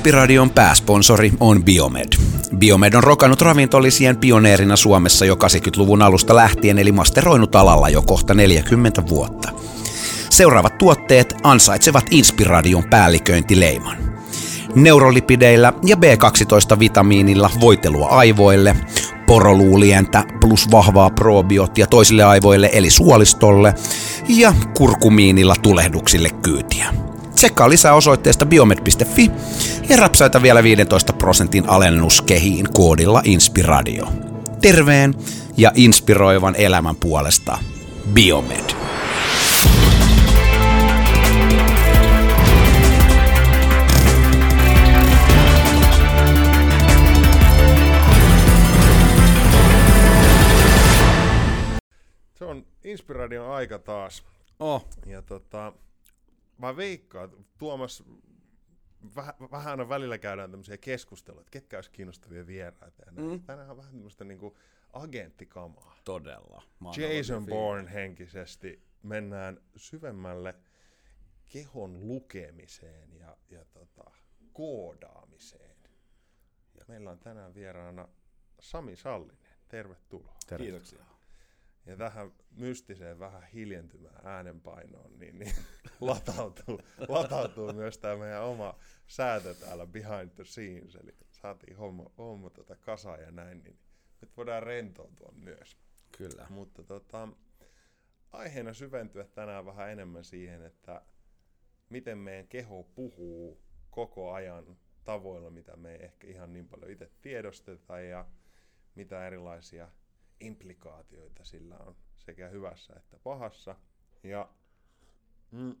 Inspiradion pääsponsori on Biomed. Biomed on rokannut ravintolisien pioneerina Suomessa jo 80-luvun alusta lähtien, eli masteroinut alalla jo kohta 40 vuotta. Seuraavat tuotteet ansaitsevat Inspiradion päälliköintileiman. Neurolipideillä ja B12-vitamiinilla voitelua aivoille, poroluulientä plus vahvaa probioottia toisille aivoille eli suolistolle ja kurkumiinilla tulehduksille kyytiä. Tsekkaa lisää osoitteesta biomed.fi ja rapsaita vielä 15 prosentin alennuskehiin koodilla Inspiradio. Terveen ja inspiroivan elämän puolesta Biomed. Se on Inspiradion aika taas. Oh. Ja tota, mä veikkaan, Tuomas, vähän, vähän aina välillä käydään tämmöisiä keskusteluja, että ketkä olisi kiinnostavia vieraita. Ja mm. Tänään on vähän tämmöistä niinku agenttikamaa. Todella. Jason Bourne henkisesti mennään syvemmälle kehon lukemiseen ja, ja tota, koodaamiseen. Ja meillä on tänään vieraana Sami Sallinen. Tervetuloa. Kiitoksia. Ja tähän mystiseen vähän hiljentymään äänenpainoon, niin, niin latautuu, latautuu myös tämä meidän oma säätö täällä behind the scenes. Eli saatiin homma, homma tota kasaan ja näin, niin nyt voidaan rentoutua myös. Kyllä. Mutta tota, aiheena syventyä tänään vähän enemmän siihen, että miten meidän keho puhuu koko ajan tavoilla, mitä me ei ehkä ihan niin paljon itse tiedosteta ja mitä erilaisia implikaatioita sillä on sekä hyvässä että pahassa. Ja mm,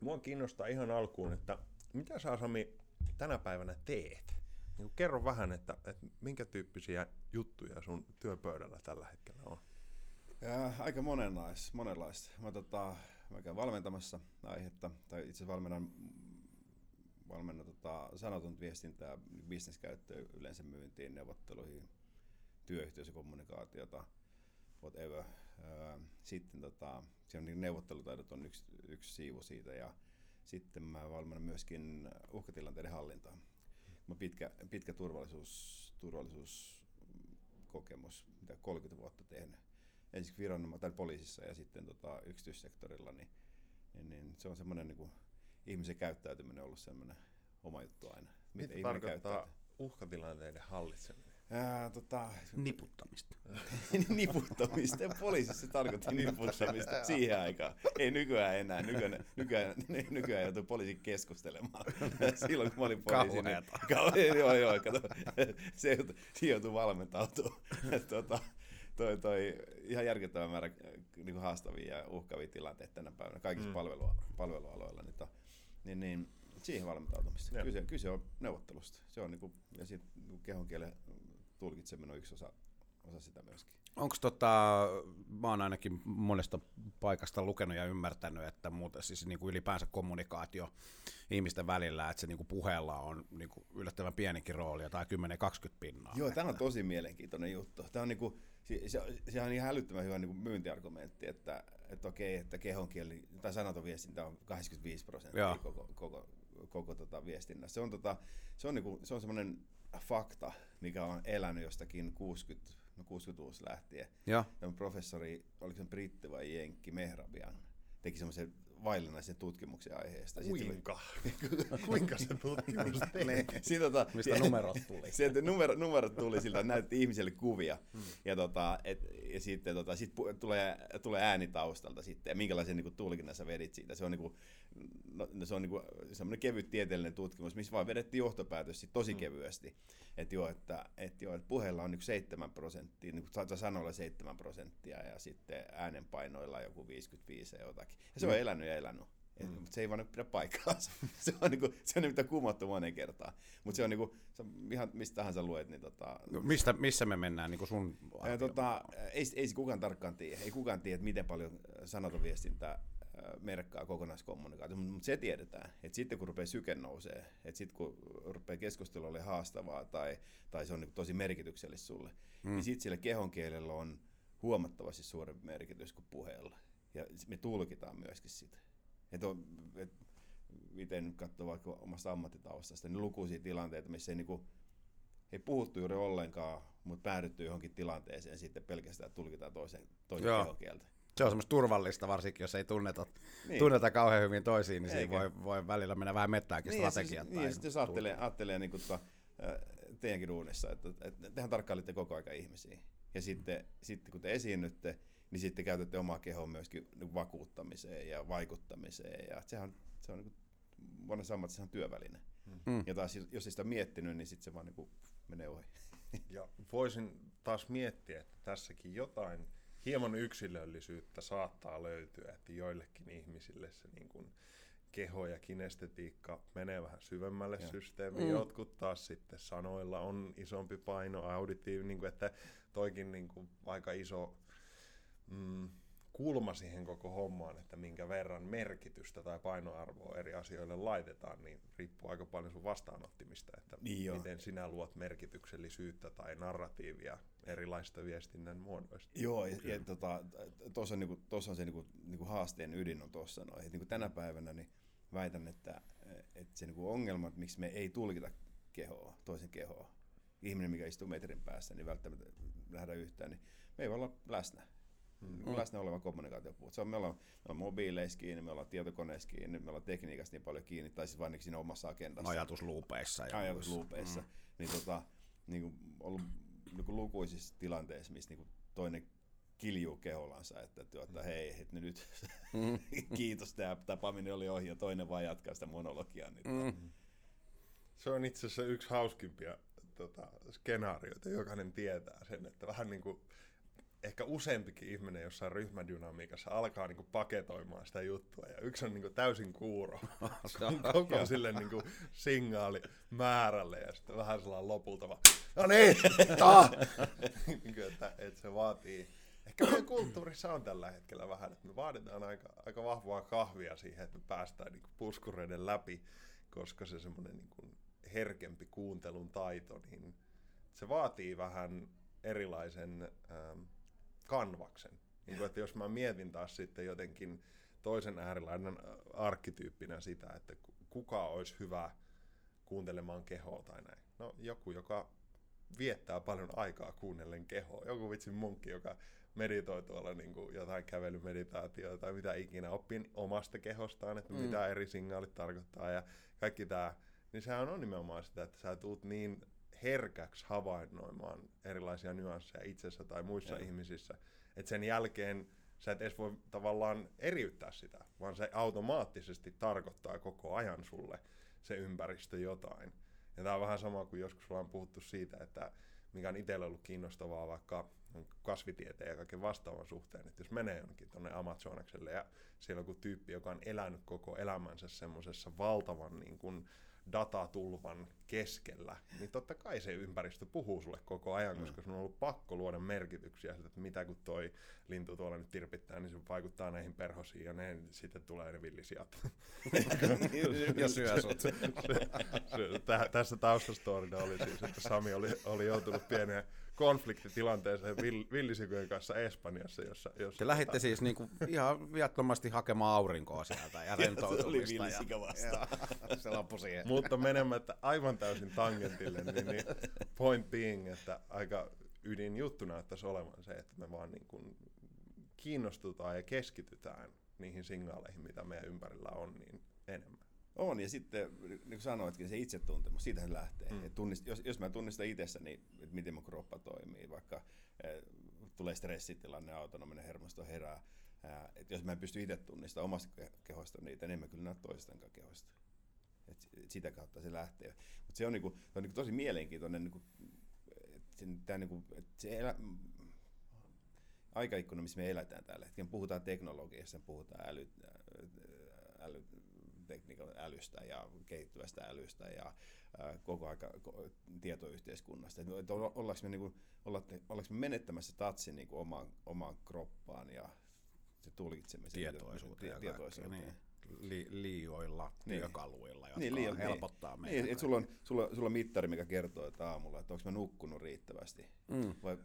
mua kiinnostaa ihan alkuun, että mitä sä Sami tänä päivänä teet? Niin kerro vähän, että, että minkä tyyppisiä juttuja sun työpöydällä tällä hetkellä on. Ja, aika monenlais, monenlaista. Mä, tota, mä käyn valmentamassa aihetta, tai itse valmennan, valmennan tota, sanotun viestintää, bisneskäyttöä, yleensä myyntiin, neuvotteluihin, työyhteisökommunikaatiota, whatever. Sitten tota, siellä on niin neuvottelutaidot on yksi, yksi siivu siitä ja sitten mä valmennan myöskin uhkatilanteiden hallintaa. Mä pitkä, pitkä turvallisuus, turvallisuuskokemus, mitä 30 vuotta tehnyt. Ensin viranomaisessa tai poliisissa ja sitten tota, yksityissektorilla, niin, niin, niin se on semmoinen niin ihmisen käyttäytyminen ollut semmoinen oma juttu aina. Mitä tarkoittaa uhkatilanteiden hallitseminen? Ää, tota, Niputtamista. niputtamista. Poliisissa tarkoitti niputtamista siihen aikaan. Ei nykyään enää. Nykyään, nykyään, nykyään joutuu poliisi keskustelemaan. Silloin kun mä olin poliisi. Niin, joo, joo, kato. Se, se joutuu valmentautumaan. Tota, toi, toi, ihan järkyttävä määrä niin haastavia ja uhkavia tilanteita tänä päivänä kaikissa mm. palvelu, palvelualoilla. Niin, to, niin, niin siihen valmentautumista. Kyse, kyse on neuvottelusta. Se on niinku, ja sitten niinku kehon kielen tulkitseminen on yksi osa, osa sitä myöskin. Onko tota, mä oon ainakin monesta paikasta lukenut ja ymmärtänyt, että muuta, siis niin kuin ylipäänsä kommunikaatio ihmisten välillä, että se niin kuin puheella on niin kuin yllättävän pienikin rooli, tai 10-20 pinnaa. Joo, tämä on tosi mielenkiintoinen juttu. Tämä on niin kuin, se, se, se on ihan älyttömän hyvä niin kuin myyntiargumentti, että, että okei, että kehonkieli tai sanotoviestintä on 85 prosenttia koko, koko, koko tota viestinnässä. Se on, tota, se on, niinku, se on semmoinen fakta, mikä on elänyt jostakin 60, no 60-luvusta lähtien. Ja. ja professori, oliko se britti vai jenkki, Mehrabian, teki semmoisen vaillinaisen tutkimuksen aiheesta. Kuinka? Kuinka se tutkimus teki? tota, Mistä numerot tuli? Sieltä numero, numerot tuli siltä, että näytti ihmiselle kuvia. Hmm. Ja, tota, et, ja sitten tota, sit tulee, tulee ääni taustalta sitten, ja minkälaisen niin tulkinnan sä vedit siitä. Se on, niin kuin, no, se on niin kuin, semmoinen kevyt tieteellinen tutkimus, missä vaan vedettiin johtopäätös sit tosi hmm. kevyesti. Että joo, että, et joo, että puheella on niin 7 prosenttia, niin kuin sanoilla 7 prosenttia, ja sitten äänenpainoilla joku 55 ja jotakin. Ja se on hmm. elänyt ja elänyt. Et, mm. Mutta se ei vaan pidä paikkaansa. se on, niinku, se on nimittäin kumottu monen kertaa. Mutta se on niinku, se on ihan mistä tahansa luet. Niin tota, no, mistä, missä me mennään niinku sun ja, tota, ei, ei se kukaan tarkkaan tiedä. Ei kukaan tiedä, miten paljon sanoton viestintä merkkaa kokonaiskommunikaatio, mutta se tiedetään, että sitten kun rupeaa syke nousee, että sitten kun rupeaa keskustelu olemaan haastavaa tai, tai se on niin tosi merkityksellistä sulle, mm. niin sitten sillä kehonkielellä on huomattavasti suurempi merkitys kuin puheella. Ja me tulkitaan myöskin sitä. Et on, et, itse nyt katsoo vaikka omasta ammattitaustasta, niin lukuisia tilanteita, missä ei, niin kuin, ei puhuttu juuri ollenkaan, mutta päädytty johonkin tilanteeseen sitten pelkästään tulkitaan toisen, toisen kehokieltä. Se on semmoista turvallista, varsinkin jos ei tunneta, Niin. tunneta kauhean hyvin toisiin, niin siinä voi, voi välillä mennä vähän mettääkin Niin, ja strategiat. Siis, niin, ja sitten jos ajattelee, ajattelee niin kuin, teidänkin duunissa, että, että tehän tarkkailitte koko aika ihmisiä. Ja sitten, sitten kun te esiinnytte, niin sitten käytätte omaa kehoa myöskin niin vakuuttamiseen ja vaikuttamiseen. Ja sehän, se on niin kuin, monessa ammatissa on työväline. Mm. Ja taas jos ei sitä miettinyt, niin sitten se vaan niin kuin menee ohi. Ja voisin taas miettiä, että tässäkin jotain hieman yksilöllisyyttä saattaa löytyä, että joillekin ihmisille se niin kuin keho ja kinestetiikka menee vähän syvemmälle Joo. systeemiin. Mm. Jotkut taas sitten sanoilla on isompi paino, auditiivi, niin kuin, että toikin niin kuin aika iso mm, kulma siihen koko hommaan, että minkä verran merkitystä tai painoarvoa eri asioille laitetaan, niin riippuu aika paljon sun vastaanottimista, että Niin joo. miten sinä luot merkityksellisyyttä tai narratiivia erilaista viestinnän muodoista. Joo, ja, ja tota, tuossa on, niinku, on se niinku, niinku haasteen ydin on tuossa. No. Niinku tänä päivänä niin väitän, että, että se niinku ongelma, että miksi me ei tulkita kehoa, toisen kehoa, ihminen, mikä istuu metrin päässä, niin välttämättä nähdä yhtään, niin me ei voi olla läsnä. Mm. Läsnä oleva kommunikaatio puhut. Se on, me, ollaan, me ollaan mobiileissa kiinni, me ollaan tietokoneissa kiinni, me ollaan tekniikasta niin paljon kiinni, tai siis vain niinku siinä omassa agendassa ajatusluupeissa. ja ajatusluupeissa, Mm. niin, tota, niin kuin ollut niin kuin lukuisissa tilanteissa, missä niin kuin toinen kiljuu keholansa, että tuota, hei, et nyt Mm. kiitos, tämä tapaaminen oli ohi ja toinen vaan jatkaa sitä monologiaa. Niin, Mm. Se on itse asiassa yksi hauskimpia tota, skenaarioita. Jokainen tietää sen, että vähän niin kuin ehkä useampikin ihminen jossain ryhmädynamiikassa alkaa niin kuin paketoimaan sitä juttua. Ja yksi on niin kuin täysin kuuro. Koko sille niin kuin signaali määrälle ja sitten vähän sellainen lopulta vaan, no niin, ta! niin kuin, että, että se vaatii, ehkä meidän kulttuurissa on tällä hetkellä vähän, että me vaaditaan aika, aika vahvaa kahvia siihen, että me päästään niin kuin puskureiden läpi, koska se semmoinen niin kuin herkempi kuuntelun taito, niin se vaatii vähän erilaisen ähm, kanvaksen. Niin kuin, että jos mä mietin taas sitten jotenkin toisen äärilainen arkkityyppinä sitä, että ku- kuka olisi hyvä kuuntelemaan kehoa tai näin. No joku, joka viettää paljon aikaa kuunnellen kehoa. Joku vitsin munkki, joka meditoi tuolla niin kuin jotain kävelymeditaatioita tai mitä ikinä, oppin omasta kehostaan, että mm. mitä eri signaalit tarkoittaa ja kaikki tämä. Niin sehän on nimenomaan sitä, että sä tuut niin herkäksi havainnoimaan erilaisia nyansseja itsessä tai muissa Joo. ihmisissä, että sen jälkeen sä et edes voi tavallaan eriyttää sitä, vaan se automaattisesti tarkoittaa koko ajan sulle se ympäristö jotain. Ja tämä on vähän sama kuin joskus ollaan puhuttu siitä, että mikä on itsellä ollut kiinnostavaa vaikka kasvitieteen ja kaiken vastaavan suhteen, että jos menee jonnekin tuonne Amazonakselle ja siellä on joku tyyppi, joka on elänyt koko elämänsä semmoisessa valtavan niin kuin datatulvan keskellä, niin totta kai se ympäristö puhuu sulle koko ajan, koska sun on ollut pakko luoda merkityksiä että mitä kun toi lintu tuolla nyt tirpittää, niin se vaikuttaa näihin perhosiin ja ne sitten tulee ne villisijat. Ja syö sut. se, se, tä, tässä taustastorina oli siis, että Sami oli, oli joutunut pieneen konfliktitilanteeseen vill, villisikojen kanssa Espanjassa, jossa... jossa Te lähditte siis niinku ihan viattomasti hakemaan aurinkoa sieltä ja se oli rentoutumista. villisika vastaan. ja se loppui siihen. Mutta menemättä aivan täysin tangentille, niin, niin point being, että aika ydin juttu näyttäisi olevan se, että me vaan niin kuin kiinnostutaan ja keskitytään niihin signaaleihin, mitä meidän ympärillä on, niin enemmän. On, ja sitten niin kuin sanoitkin, se itsetuntemus, siitä se lähtee. Mm. Et tunnist, jos, jos mä tunnistan itsessäni, että miten mun kroppa toimii, vaikka eh, tulee stressitilanne, autonominen hermosto herää, ää, että jos mä en pysty itse tunnistamaan omasta ke- kehosta niitä, niin en mä kyllä näe toistenkaan kehosta. Et et sitä kautta se lähtee. Mutta se on, niinku, se on niinku tosi mielenkiintoinen, niinku, et sen, tää niinku, et se elä, aikaikkuna, missä me eletään tällä hetkellä. Puhutaan teknologiasta, puhutaan äly, äly, tekniikan älystä ja kehittyvästä älystä ja koko aika tietoyhteiskunnasta. Et, et olla- ollaanko me, niinku, olla, ollaanko me menettämässä tatsin niinku omaan, omaan kroppaan ja se tulkitsemisen Tietoisuuteen tietoisuuteen. Niin. Li, liioilla Niin. työkaluilla, jotka Niin, liian- helpottaa Niin, meitä. et sulla, on, sulla, sulla on mittari, mikä kertoo että aamulla, että onko mä nukkunut riittävästi. Mm. Vai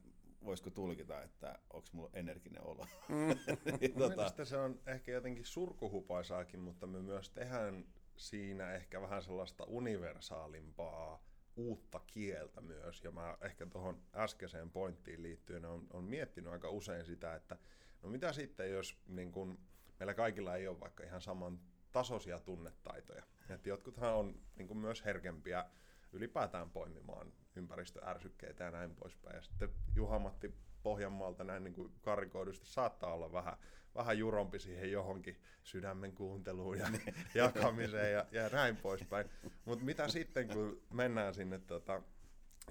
voisiko tulkita, että onko mulla energinen olo. Mm. Niin, tota, mielestä se on ehkä jotenkin surkuhupaisaakin, mutta me myös tehdään siinä ehkä vähän sellaista universaalimpaa uutta kieltä myös. Ja mä ehkä tuohon äskeiseen pointtiin liittyen on, on miettinyt aika usein sitä, että no mitä sitten, jos niin kun, meillä kaikilla ei ole vaikka ihan saman tasoisia tunnetaitoja. Että jotkuthan on niin kuin myös herkempiä ylipäätään poimimaan ympäristöärsykkeitä ja näin poispäin. Ja sitten Juha-Matti Pohjanmaalta näin niin kuin karikoidusti saattaa olla vähän, vähän jurompi siihen johonkin sydämen kuunteluun ja jakamiseen ja, ja näin poispäin. Mutta mitä sitten, kun mennään sinne tota,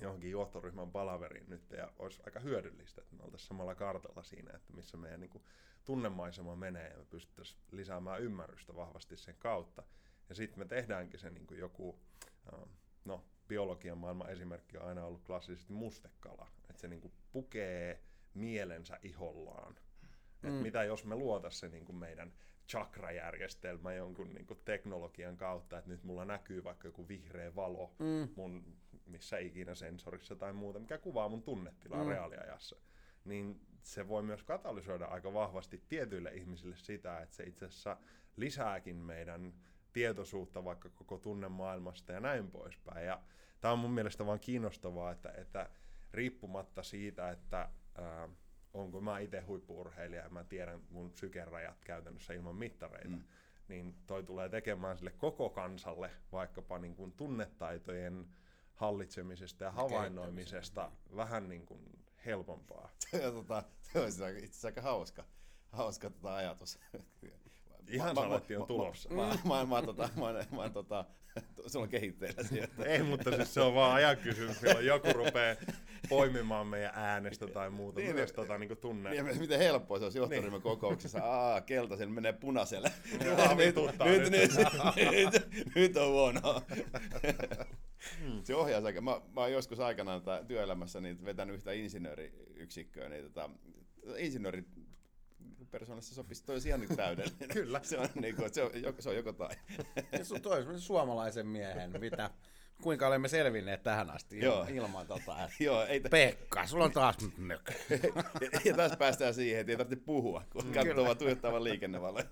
johonkin johtoryhmän palaveriin nyt ja olisi aika hyödyllistä, että me oltaisiin samalla kartalla siinä, että missä meidän niin kuin, tunnemaisema menee ja me pystyttäisiin lisäämään ymmärrystä vahvasti sen kautta. Ja sitten me tehdäänkin se niin kuin joku, no biologian maailman esimerkki on aina ollut klassisesti mustekala, että se niin kuin pukee mielensä ihollaan. Mm. Et mitä jos me luotaisiin se niin kuin meidän chakrajärjestelmä jonkun niin kuin teknologian kautta, että nyt mulla näkyy vaikka joku vihreä valo mm. mun missä ikinä sensorissa tai muuta, mikä kuvaa mun tunnetilaa mm. reaaliajassa, niin se voi myös katalysoida aika vahvasti tietyille ihmisille sitä, että se itse asiassa lisääkin meidän tietoisuutta vaikka koko tunnemaailmasta ja näin poispäin. Ja tämä on mun mielestä vaan kiinnostavaa, että, että riippumatta siitä, että ää, onko mä itse huippuurheilija ja mä tiedän mun sykerajat käytännössä ilman mittareita, mm. niin toi tulee tekemään sille koko kansalle vaikkapa niin kuin tunnetaitojen hallitsemisesta ja havainnoimisesta vähän niin kuin helpompaa. tota, se on itse asiassa aika hauska, hauska tota ajatus. Ihan mä, saletti on tulossa. Mä, mä, mä, mä, tota, mä, mä, tota, sulla on kehitteillä sieltä. Ei, mutta siis se on vaan ajankysymys, milloin joku rupeaa poimimaan meidän äänestä tai muuta. Niin, myös tota, niin tunne. Niin, miten helppoa se on johtoryhmän niin. kokouksessa. Aa, keltaisen menee punaiselle. nyt, nyt, nyt, nyt, nyt, on huono. se ohjaa aika. Mä, mä oon joskus aikanaan työelämässä niin vetänyt yhtä insinööriyksikköä, niin tota, insinööri persoonassa sopisi, toi ihan niin täydellinen. Kyllä. Se on, niin kuin, se on, se on joko tai. se toi suomalaisen miehen, mitä, kuinka olemme selvinneet tähän asti Joo. ilman tota, että Joo, ei t- Pekka, sulla on taas mök. ja taas päästään siihen, että ei tarvitse puhua, kun mm. katsoo vaan tuijottavan liikennevaloja.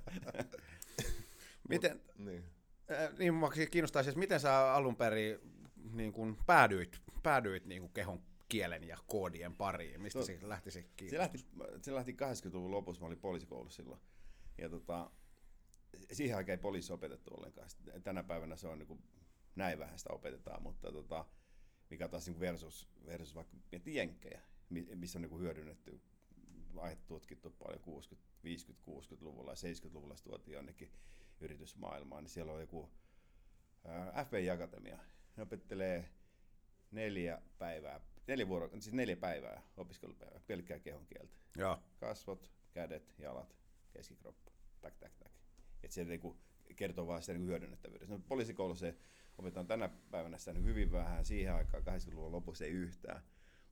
miten, niin. Äh, niin mua kiinnostaisi, että miten sä alun perin niin kun päädyit, päädyit niin kun kehon kielen ja koodien pariin? Mistä no, se lähti se Se lähti, se lähti 80-luvun lopussa, mä olin poliisikoulussa silloin. Ja tota, siihen aikaan ei poliisi opetettu ollenkaan. Tänä päivänä se on niin kuin, näin vähän sitä opetetaan, mutta tota, mikä taas niin versus, versus vaikka miettii jenkkejä, missä on niin hyödynnetty aihetta tutkittu paljon 60, 50, 60-luvulla ja 70-luvulla se tuotiin jonnekin yritysmaailmaan, niin siellä on joku FBI Akatemia. Ne opettelee neljä päivää neljä, vuoro, siis neljä päivää opiskelupäivää, pelkkää kehon kieltä. Joo. Kasvot, kädet, jalat, keskikroppa, tak, tak, tak. Et se niinku kertoo vaan sitä niinku hyödynnettävyydestä. No, poliisikoulussa se opetetaan tänä päivänä sitä niinku hyvin vähän, siihen aikaan 80-luvun lopussa ei yhtään.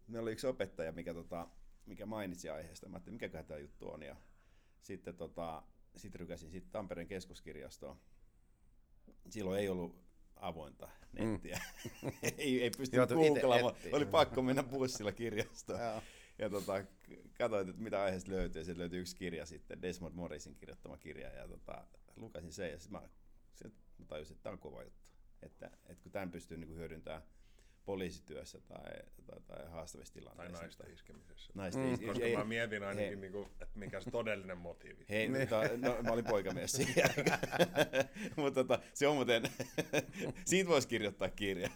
Meillä oli yksi opettaja, mikä, tota, mikä mainitsi aiheesta. Mä ajattelin, mikä tämä juttu on. Ja sitten tota, sit rykäsin sit Tampereen keskuskirjastoon. Silloin ei ollut avointa nettiä. Mm. ei, ei pysty googlaamaan, oli pakko mennä bussilla kirjastoon. ja tota, katsoin, että mitä aiheesta löytyy, ja sieltä löytyi yksi kirja sitten, Desmond Morrisin kirjoittama kirja, ja tota, lukasin sen, ja sitten mä, mä tajusin, että tämä on kova juttu. Että, että kun tämän pystyy niin hyödyntämään poliisityössä tai, tai, tai haastavissa tilanteissa. Tai naisten iskemisessä. Naisten mm. is- Koska ei, mä mietin ainakin, niin kuin, että mikä se todellinen motiivi. Hei, mutta, no, mä olin poikamies siihen Mutta tota, se on muuten, siitä voisi kirjoittaa kirja.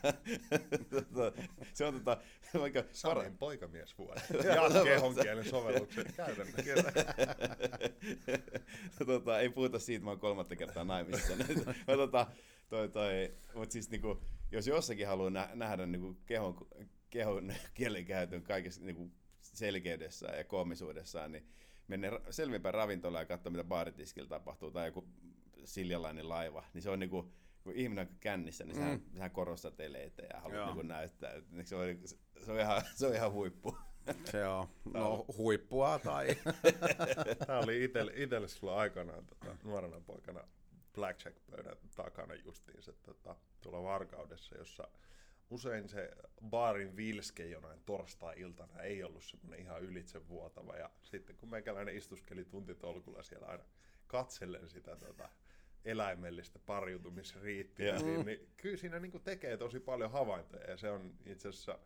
tota, se on tota, vaikka... Sarin par... poikamies vuoden. Ja kehonkielen sovellukset käytännössä. tota, ei puhuta siitä, mä oon kolmatta kertaa naimissa. tota, toi, toi, mutta siis niinku, jos jossakin haluaa nä- nähdä niin kuin kehon, kehon kielenkäytön kaikessa niin kuin selkeydessään ja koomisuudessaan, niin mennä selvinpäin ravintolaan ja katsoa, mitä baaritiskillä tapahtuu, tai joku siljalainen laiva, niin se on niin kuin, kun ihminen on kännissä, niin sehän, mm. sehän korostaa teleitä ja haluaa niin näyttää. Se, on, se, on ihan, se on ihan huippu. Se on, no huippua tai... Tämä oli itselle, itselle sulla aikanaan tota, nuorena poikana blackjack-pöydän takana justiinsa tota, tuolla Varkaudessa, jossa usein se baarin vilske jonain torstai-iltana ei ollut semmoinen ihan ylitsevuotava. Ja sitten kun meikäläinen istuskeli tuntitolkulla siellä aina katsellen sitä tota, eläimellistä pariutumisriittiä, niin, niin kyllä siinä niin tekee tosi paljon havaintoja. Ja se on itse asiassa,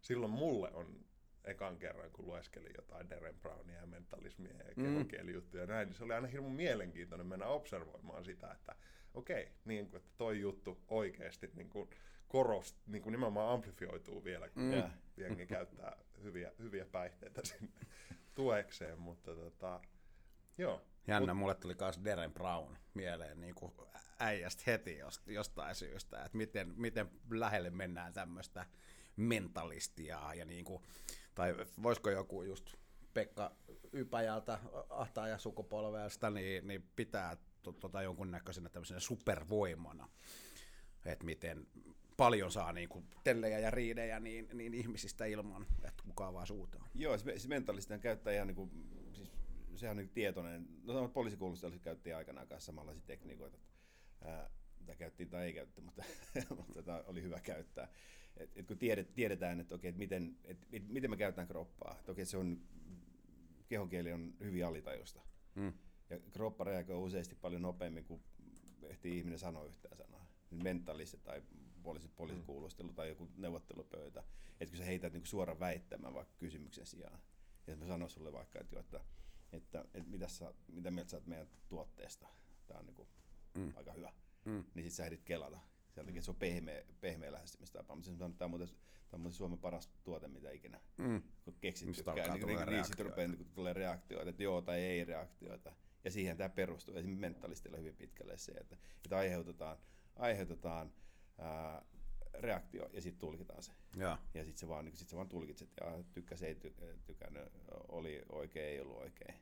silloin mulle on ekan kerran, kun lueskelin jotain Darren Brownia ja mentalismia ja kehokielijuttuja ja näin, niin se oli aina hirveän mielenkiintoinen mennä observoimaan sitä, että okei, okay, niin kuin, että toi juttu oikeasti niin kuin korost, niin kuin nimenomaan amplifioituu vielä, kun mm. jengi käyttää hyviä, hyviä päihteitä sinne tuekseen, mutta tota, joo. Jännä, Mut, mulle tuli myös Darren Brown mieleen niin kuin äijästä heti jostain syystä, että miten, miten lähelle mennään tämmöistä mentalistia ja niin kuin, tai voisiko joku just Pekka Ypäjältä ahtaaja sukupolvelta, niin, niin pitää tota jonkunnäköisenä tämmöisenä supervoimana, että miten paljon saa niin kuin tellejä ja riidejä niin, niin ihmisistä ilman, että kukaan vaan suutaan. Joo, se, se käyttää ihan niin kuin, siis sehän on niin tietoinen, no poliisikuulustelussa käytti aikanaan kanssa samanlaisia tekniikoita, ää, mitä käyttiin tai ei käytetty, mutta, mutta tämä oli hyvä käyttää. Et, et kun tiedet, tiedetään, että okei, et miten, et, et, miten me käytetään kroppaa, että okei, se on, kehonkieli on hyvin alitajusta. Hmm. Ja kroppa reagoi useasti paljon nopeammin kuin ehtii ihminen sanoa yhtään sanaa. Mentaalisesti tai poliisi, poliisikuulustelu tai joku neuvottelupöytä. Että kun sä heität niinku suoran väittämään vaikka kysymyksen sijaan. Ja mä sanon sulle vaikka, että, jo, että, että, että mitä, sä, mitä mieltä sä oot meidän tuotteesta. Tämä on niinku mm. aika hyvä. Mm. Niin sit sä ehdit kelata. Sieltäkin, se on pehmeä, pehmeä lähestymistapa. Mutta tämä on, muuten, tämä on muuten Suomen paras tuote, mitä ikinä mm. kun keksittykään. Niin, niin, niin sitten rupeaa, niin, tulee reaktioita, että joo tai ei reaktioita. Ja siihen tämä perustuu. Esimerkiksi mentalistilla hyvin pitkälle se, että, että aiheutetaan, aiheutetaan ää, reaktio ja sitten tulkitaan se. Ja, ja sitten se, vaan, niin sit se vaan tulkitset ja tykkäsi, ei ty, tykännyt, oli oikein, ei ollut oikein.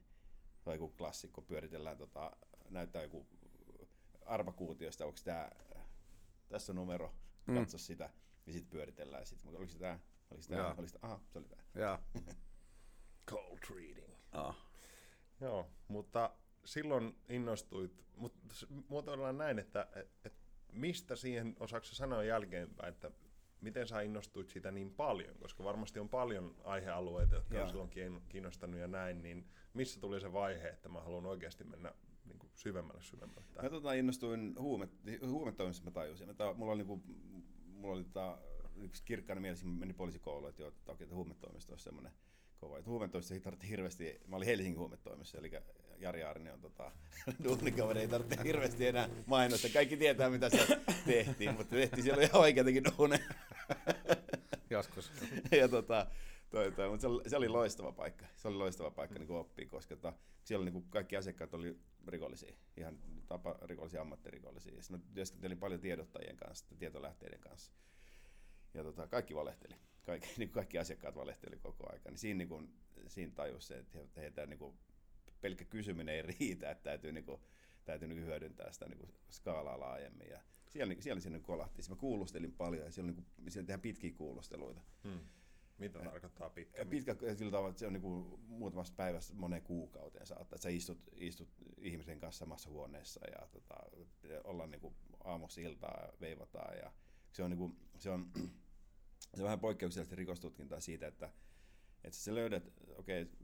Tai joku klassikko, pyöritellään, tota, näyttää joku arvakuutiosta, onko tämä, tässä on numero, mm. katso sitä, ja sitten pyöritellään. Sit, oliko se tämä? Oliko se tämä? Oliko se, aha, se oli tämä. Joo. Cold reading. Oh. Joo, mutta silloin innostuit, mutta muotoillaan näin, että, että mistä siihen, osaako sanoa jälkeenpäin, että miten sä innostuit siitä niin paljon, koska varmasti on paljon aihealueita, jotka on silloin kiinnostanut ja näin, niin missä tuli se vaihe, että mä haluan oikeasti mennä syvemmälle syvemmälle? Tähän? Mä tota, innostuin huume, huumetoimissa, mä tajusin. Mä ta, mulla oli, niin kuin, mulla oli tota, yksi kirkkaana mielessä, meni poliisikouluun, että joo, että, että huumetoimisto olisi semmoinen kova. Että huumetoimissa ei tarvitse hirveästi, mä olin Helsingin huumetoimissa, eli Jari Aarinen on tota, duunikaveri, ei tarvitse hirveästi enää mainostaa. Kaikki tietää, mitä se tehtiin, mutta tehtiin siellä ihan oikeitakin duuneja. Joskus. ja tota, toi, toi, mutta se, oli, se oli loistava paikka. Se oli loistava paikka niin oppia, koska tota, siellä niin kuin kaikki asiakkaat oli rikollisia, ihan tapa, rikollisia ammattirikollisia. Sitten mä työskentelin paljon tiedottajien kanssa, tietolähteiden kanssa. Ja tota, kaikki valehteli. Kaikki, niin kaikki asiakkaat valehteli koko ajan. Niin siinä, niin kuin, siinä tajus se, että heitä niin kuin, pelkkä kysyminen ei riitä, että täytyy, niin kuin, täytyy niin hyödyntää sitä niin kuin skaalaa laajemmin. Ja siellä, niin, siellä sinne kolahti. Mä kuulustelin paljon ja siellä, niin kuin, siellä tehdään pitkiä kuulusteluita. Hmm. Mitä tarkoittaa pitkä? Pitkä sillä tavalla, että se on niin kuin muutamassa päivässä moneen kuukauteen saattaa. Että sä istut, istut ihmisen kanssa samassa huoneessa ja tota, ollaan niin aamussa iltaa veivataan. Ja se on, niin kuin, se on, se on vähän poikkeuksellista rikostutkintaa siitä, että, että sä löydät, okei, okay,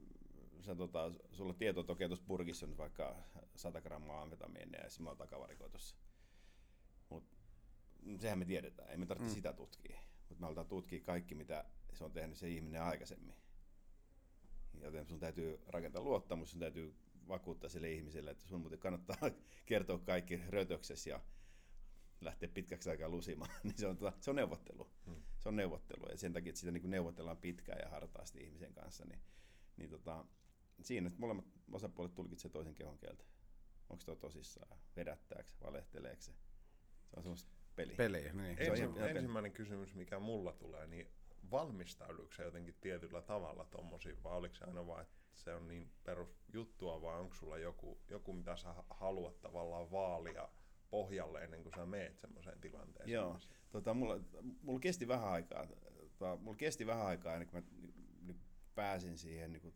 sä, tota, sulla tieto, että okei, tuossa purkissa on vaikka 100 grammaa amfetamiinia ja sitten me on takavarikoitus. Mutta sehän me tiedetään, ei me tarvitse mm. sitä tutkia. Mutta me halutaan tutkia kaikki, mitä se on tehnyt se ihminen aikaisemmin. Joten sun täytyy rakentaa luottamus, sun täytyy vakuuttaa sille ihmiselle, että sun muuten kannattaa kertoa kaikki rötöksessä ja lähteä pitkäksi aikaa lusimaan, niin se on, tota, se on neuvottelu. Hmm. Se on neuvottelu ja sen takia, että sitä niin neuvotellaan pitkään ja hartaasti ihmisen kanssa, niin, niin tota, siinä että molemmat osapuolet tulkitsee toisen kehon kieltä. Onko tuo tosissaan, vedättääkö, valehteleekö se? Se on semmoista peliä. Peliä, niin. Ensi, ihan, ensimmäinen peli. kysymys, mikä mulla tulee, niin valmistauduiko se jotenkin tietyllä tavalla tommosiin, vai oliko se aina vaan, että se on niin perusjuttua, vai onko sulla joku, joku mitä sä haluat tavallaan vaalia pohjalle ennen kuin sä meet semmoiseen tilanteeseen? Joo, tota, mulla, mulla kesti vähän aikaa, tota, mulla kesti vähän aikaa ennen kuin mä niin pääsin siihen niin kuin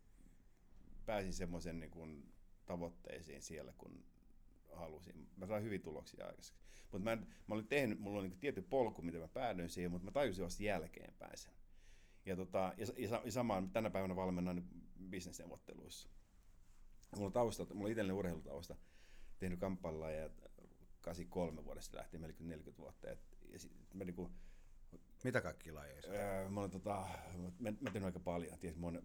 pääsin semmoisen niin tavoitteisiin siellä, kun halusin. Mä sain hyvin tuloksia aikaiseksi. Mutta mä, mä olin tehnyt, mulla oli niin tietty polku, miten mä päädyin siihen, mutta mä tajusin vasta jälkeenpäin sen. Ja, tota, ja, ja, ja samaan tänä päivänä valmennan niin bisnesneuvotteluissa. Mulla on tausta, mulla on itsellinen urheilutausta, tehnyt kamppailla ja 83 vuodesta lähtien, melkein 40 vuotta. Et, ja sit, mä niinku, Mitä kaikki lajeja? öö, mä olen tota, mä, mä teen aika paljon, ties, oon,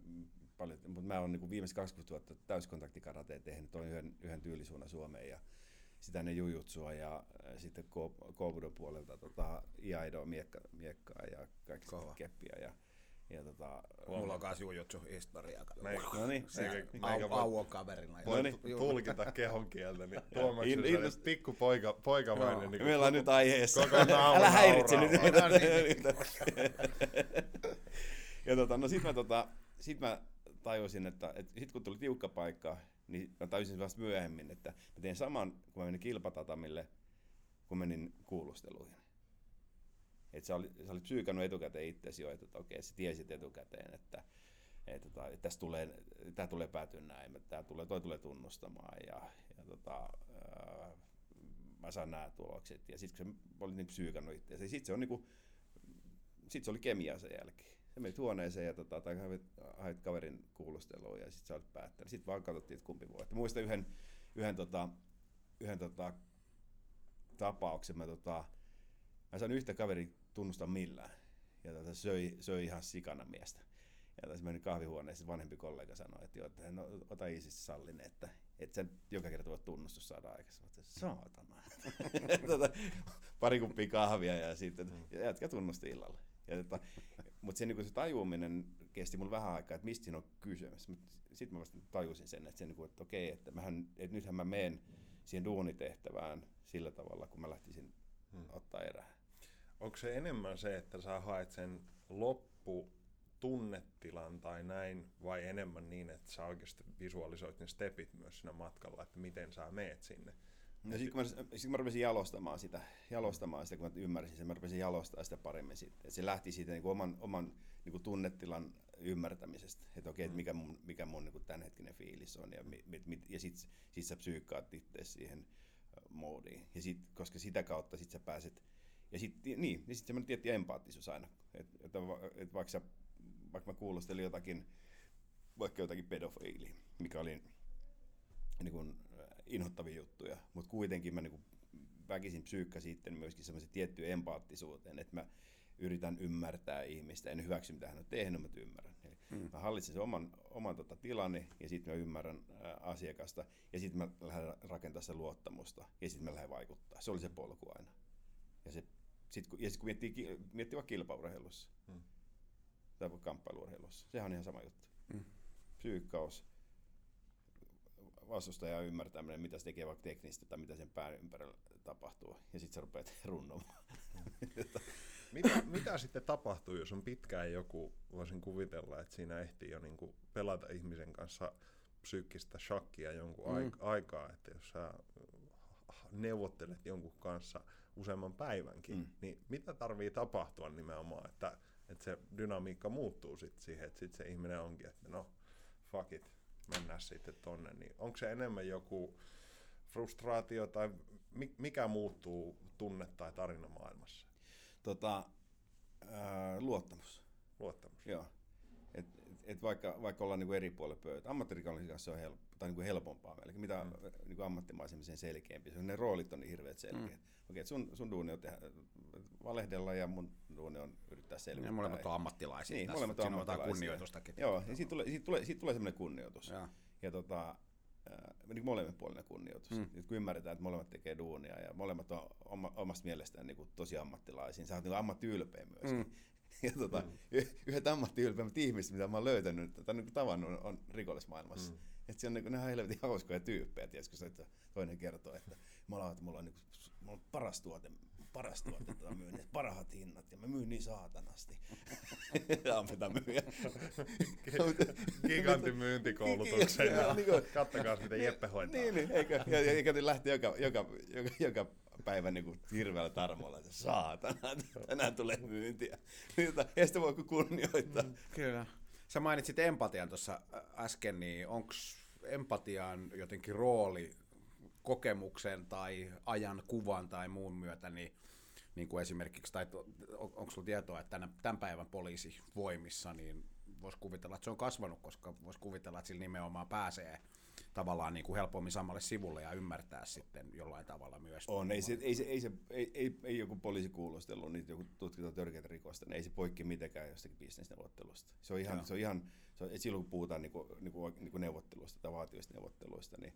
paljon mutta mä oon niinku viimeiset 20 vuotta täyskontaktikaratea tehnyt, toin yhden, yhden tyylisuunnan Suomeen ja sitä ennen jujutsua ja sitten Ko- Kobudon puolelta tota, Iaido miekka, miekkaa ja kaikki keppiä ja, ja tota, Mulla on kans jujutsu historiaa. No niin, auon kaverina. No Voin niin. tu- tulkita kehon kieltä, niin Tuomas In- innust- sellainen pikku poika, poikamainen. Joo. Niin meillä on nyt aiheessa. Älä häiritse nyt. No niin. ja tota, no sit mä, tota, sit mä tajusin, että, että sit kun tuli tiukka paikka, niin mä tajusin vasta myöhemmin, että mä teen saman, kun mä menin kilpatatamille, kun menin kuulusteluihin. Että sä, olit, sä olit psyykannut etukäteen itsesi jo, että okei, sä tiesit etukäteen, että, että, tota, että tästä tulee, tää tulee päätyä näin, että tää tulee, toi tulee tunnustamaan ja, ja tota, ää, mä saan nämä tulokset. Ja sitten kun sä olit niin psyykannut itseäsi, sitten se on niinku, sit se oli kemia sen jälkeen. Sä menit huoneeseen ja tota, tai hait, hait kaverin kuulusteluun ja sitten sä olit päättänyt. Sitten vaan katsottiin, että kumpi voitti. Muistan yhden, yhden, tota, yhden tota, tapauksen. Mä, tota, mä sain yhtä kaverin tunnustaa millään. Ja tota, söi, söi ihan sikana miestä. Ja tässä menin kahvihuoneeseen, vanhempi kollega sanoi, että, joo, että no, ota iisisti sallinen, että, että sen joka kerta voit tunnustus saada aikaisemmin. Saatana. tota, pari kuppia kahvia ja sitten ja jätkä tunnusti illalla. Ja tota, mutta se, niin se tajuaminen kesti mulle vähän aikaa, että mistä siinä on kysymys. Sitten mä vasta tajusin sen, että, se, niin kuin, että okei, että, mähän, että nythän mä menen siihen duunitehtävään sillä tavalla, kun mä lähtisin hmm. ottaa erää. Onko se enemmän se, että sä haet sen loppu tunnetilan tai näin, vai enemmän niin, että sä oikeasti visualisoit ne stepit myös siinä matkalla, että miten sä meet sinne? No sitten kun, mä, sit mä rupesin jalostamaan sitä, jalostamaan sitä, kun mä ymmärsin sen, mä rupesin jalostaa sitä paremmin sitten. Et se lähti siitä niin kuin oman, oman niin kuin tunnetilan ymmärtämisestä, että okei, että mikä mun, mikä mun niin kuin tämänhetkinen fiilis on, ja, mi, mi, ja sitten sit sä psyykkaat itse siihen ö, moodiin. Ja sit, koska sitä kautta sit sä pääset, ja sitten niin, niin sit semmoinen tietty empaattisuus aina, että et, et vaikka, vaikka mä kuulostelin jotakin, vaikka jotakin pedofiiliä, mikä oli niin kuin, inhottavia juttuja, mutta kuitenkin mä niin kuin väkisin psyykkä sitten myöskin semmoisen tiettyyn empaattisuuteen, että mä yritän ymmärtää ihmistä, en hyväksy mitä hän on tehnyt, mutta ymmärrän. Eli mm. Mä hallitsen sen oman, oman tota, tilani ja sitten mä ymmärrän ää, asiakasta ja sitten mä lähden rakentamaan sitä luottamusta ja sitten mä lähden vaikuttaa. Se oli se polku aina. Ja, se, sit, kun, ja sit kun miettii, miettii vaikka kilpaurheilussa mm. tai vaikka kamppailuurheilussa, sehän on ihan sama juttu. Mm. Psyykkaus, vastustaja ymmärtäminen, mitä se tekee vaikka teknistä tai mitä sen pään ympärillä tapahtuu. Ja sitten sä rupeat runnomaan. Mitä, mitä sitten tapahtuu, jos on pitkään joku, voisin kuvitella, että siinä ehtii jo niinku pelata ihmisen kanssa psyykkistä shakkia jonkun mm. aikaa, että jos sä neuvottelet jonkun kanssa useamman päivänkin, mm. niin mitä tarvii tapahtua nimenomaan, että, että se dynamiikka muuttuu sitten siihen, että sitten se ihminen onkin, että no fuck it, mennään sitten tonne, niin onko se enemmän joku frustraatio tai mi- mikä muuttuu tunne- tai tarinamaailmassa? Tota, ää, luottamus. Luottamus. Joo. Et, vaikka, vaikka ollaan niinku eri puolilla pöytä, ammattirikallisen kanssa se on help, tai niinku helpompaa meille, mitä mm. niinku ammattimaisemmin sen selkeämpi. Se on, ne roolit on niin hirveät selkeät. Mm. Okei, sun, sun duuni on tehdä, valehdella ja mun duuni on yrittää selvittää. Ja molemmat on ammattilaisia. Niin, tässä. molemmat on ammattilaisia. kunnioitustakin. Joo, niin siitä tulee, siitä tulee, siitä tulee semmoinen kunnioitus. Joo. Ja tota, niin molemminpuolinen kunnioitus. Mm. Nyt kun ymmärretään, että molemmat tekee duunia ja molemmat on oma, omasta mielestään niin tosi ammattilaisia, sä oot niin ammattiylpeä myöskin. Mm. Ja tota, mm. yhdet ammattiylpeimmät ihmiset, mitä mä oon löytänyt tai niin tavannut, on rikollismaailmassa. Mm. Että se on niin kuin, on helvetin hauskoja tyyppejä, tiedätkö, se, että toinen kertoo, että mä oon, että mulla on, niin kuin, mulla on paras tuote, paras tuote tota myynnissä, parhaat hinnat ja mä myyn niin saatanasti. Amfetamyyjä. Gigantin myyntikoulutuksen niin kattokaa miten Jeppe hoitaa. Niin, niin eikö, ja, ja, ja lähti joka, joka, joka, joka päivä niin kuin hirveällä tarmolla, että saatana, tänään tulee myyntiä. Ei sitä voi kunnioittaa. Mm. Kyllä. Sä mainitsit empatian tuossa äsken, niin onko empatian jotenkin rooli kokemuksen tai ajan kuvan tai muun myötä, niin, niin kuin esimerkiksi, tai on, onko sulla tietoa, että tänä, tämän päivän poliisivoimissa, niin voisi kuvitella, että se on kasvanut, koska voisi kuvitella, että sillä nimenomaan pääsee tavallaan niin kuin helpommin samalle sivulle ja ymmärtää sitten jollain tavalla myös. On, ei se, ei, se, ei, se, ei, ei, ei joku poliisi kuulostelu, niin joku tutkitaan törkeitä rikosta, niin ei se poikki mitenkään jostakin bisnesneuvottelusta. Se on ihan, se on ihan se on, silloin kun puhutaan niinku, niinku, niinku neuvotteluista tai vaativista neuvotteluista, niin,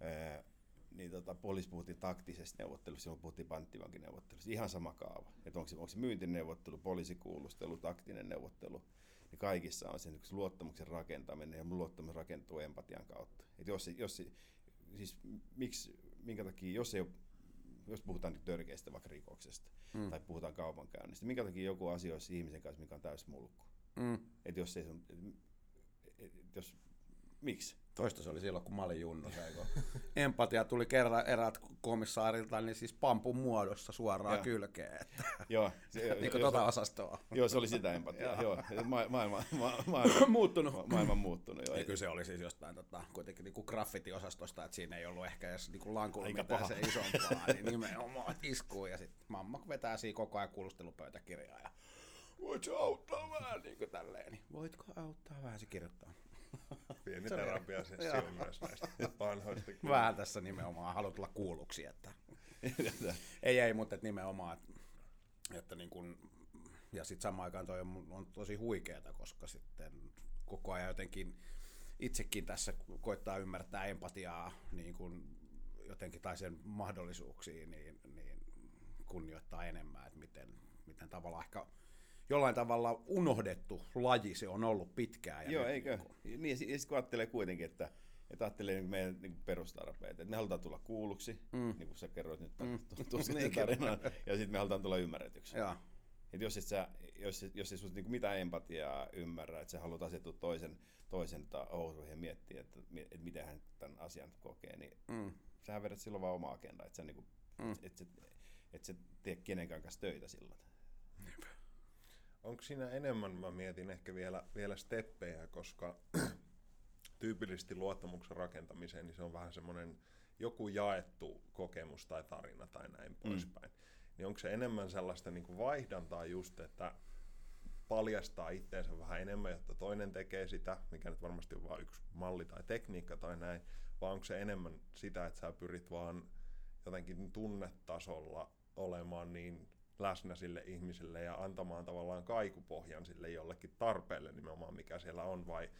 ää, niin tota, poliisi puhuttiin taktisesta neuvottelusta, silloin puhuttiin panttivankineuvottelusta. Ihan sama kaava. Että onko se, onko se myyntineuvottelu, poliisikuulustelu, taktinen neuvottelu, niin kaikissa on sen luottamuksen rakentaminen ja luottamus rakentuu empatian kautta. Et jos, jos, siis miksi, minkä takia, jos ei ole jos puhutaan törkeistä vaikka rikoksesta mm. tai puhutaan kaupankäynnistä, minkä takia joku asioisi ihmisen kanssa, mikä on täysin mulkku? Mm. Et jos ei sun, et, et, jos, miksi? Toista se oli silloin, kun mä olin junnu. Empatia tuli kerran erät komissaarilta, niin siis pampun muodossa suoraan ja. kylkeen. Että joo. Se, niin kuin tuota osastoa. Joo, se oli sitä empatiaa. joo. Ma- maailma, ma- maailma, muuttunut. Ma- maailma muuttunut. Joo. Ja kyllä se oli siis jostain tota, kuitenkin niin kuin graffiti-osastosta, että siinä ei ollut ehkä edes niin lankulla mitään se isompaa, niin nimenomaan iskuu. Ja sitten mamma vetää siinä koko ajan kuulustelupöytäkirjaa ja voitko auttaa vähän niin kuin tälleen, niin voitko auttaa vähän, se kirjoittaa. Pieni terapiasessio on myös näistä vanhoista. Vähän tässä nimenomaan haluat tulla kuulluksi, että ei, ei, mutta että nimenomaan, että, että niin kun, ja sitten samaan aikaan toi on, on tosi huikeeta, koska sitten koko ajan jotenkin itsekin tässä koittaa ymmärtää empatiaa niin kun jotenkin tai sen mahdollisuuksiin, niin, niin kunnioittaa enemmän, että miten, miten tavallaan ehkä jollain tavalla unohdettu laji se on ollut pitkään. Ja Joo, eikö? Niin, niin ja sitten kun ajattelee kuitenkin, että, että ajattelee niin meidän niin perustarpeet, että me halutaan tulla kuulluksi, mm. niin kuin sä kerroit nyt mm. niin, tarinan, ja sitten me halutaan tulla ymmärretyksi. Ja. Et jos et sä, jos, jos et niin mitään empatiaa ymmärrä, että sä haluat asettua toisen, toisen housuihin ja miettiä, että, että miten hän tämän asian kokee, niin mm. sähän vedät silloin vaan oma agenda, että sä, niin kuin, mm. et, et, et, et sä tee kenenkään kanssa töitä silloin onko siinä enemmän, mä mietin ehkä vielä, vielä steppejä, koska tyypillisesti luottamuksen rakentamiseen niin se on vähän semmoinen joku jaettu kokemus tai tarina tai näin mm. poispäin. Niin onko se enemmän sellaista niin kuin vaihdantaa just, että paljastaa itteensä vähän enemmän, jotta toinen tekee sitä, mikä nyt varmasti on vain yksi malli tai tekniikka tai näin, vai onko se enemmän sitä, että sä pyrit vaan jotenkin tunnetasolla olemaan niin läsnä sille ihmiselle ja antamaan tavallaan kaikupohjan sille jollekin tarpeelle nimenomaan, mikä siellä on, vai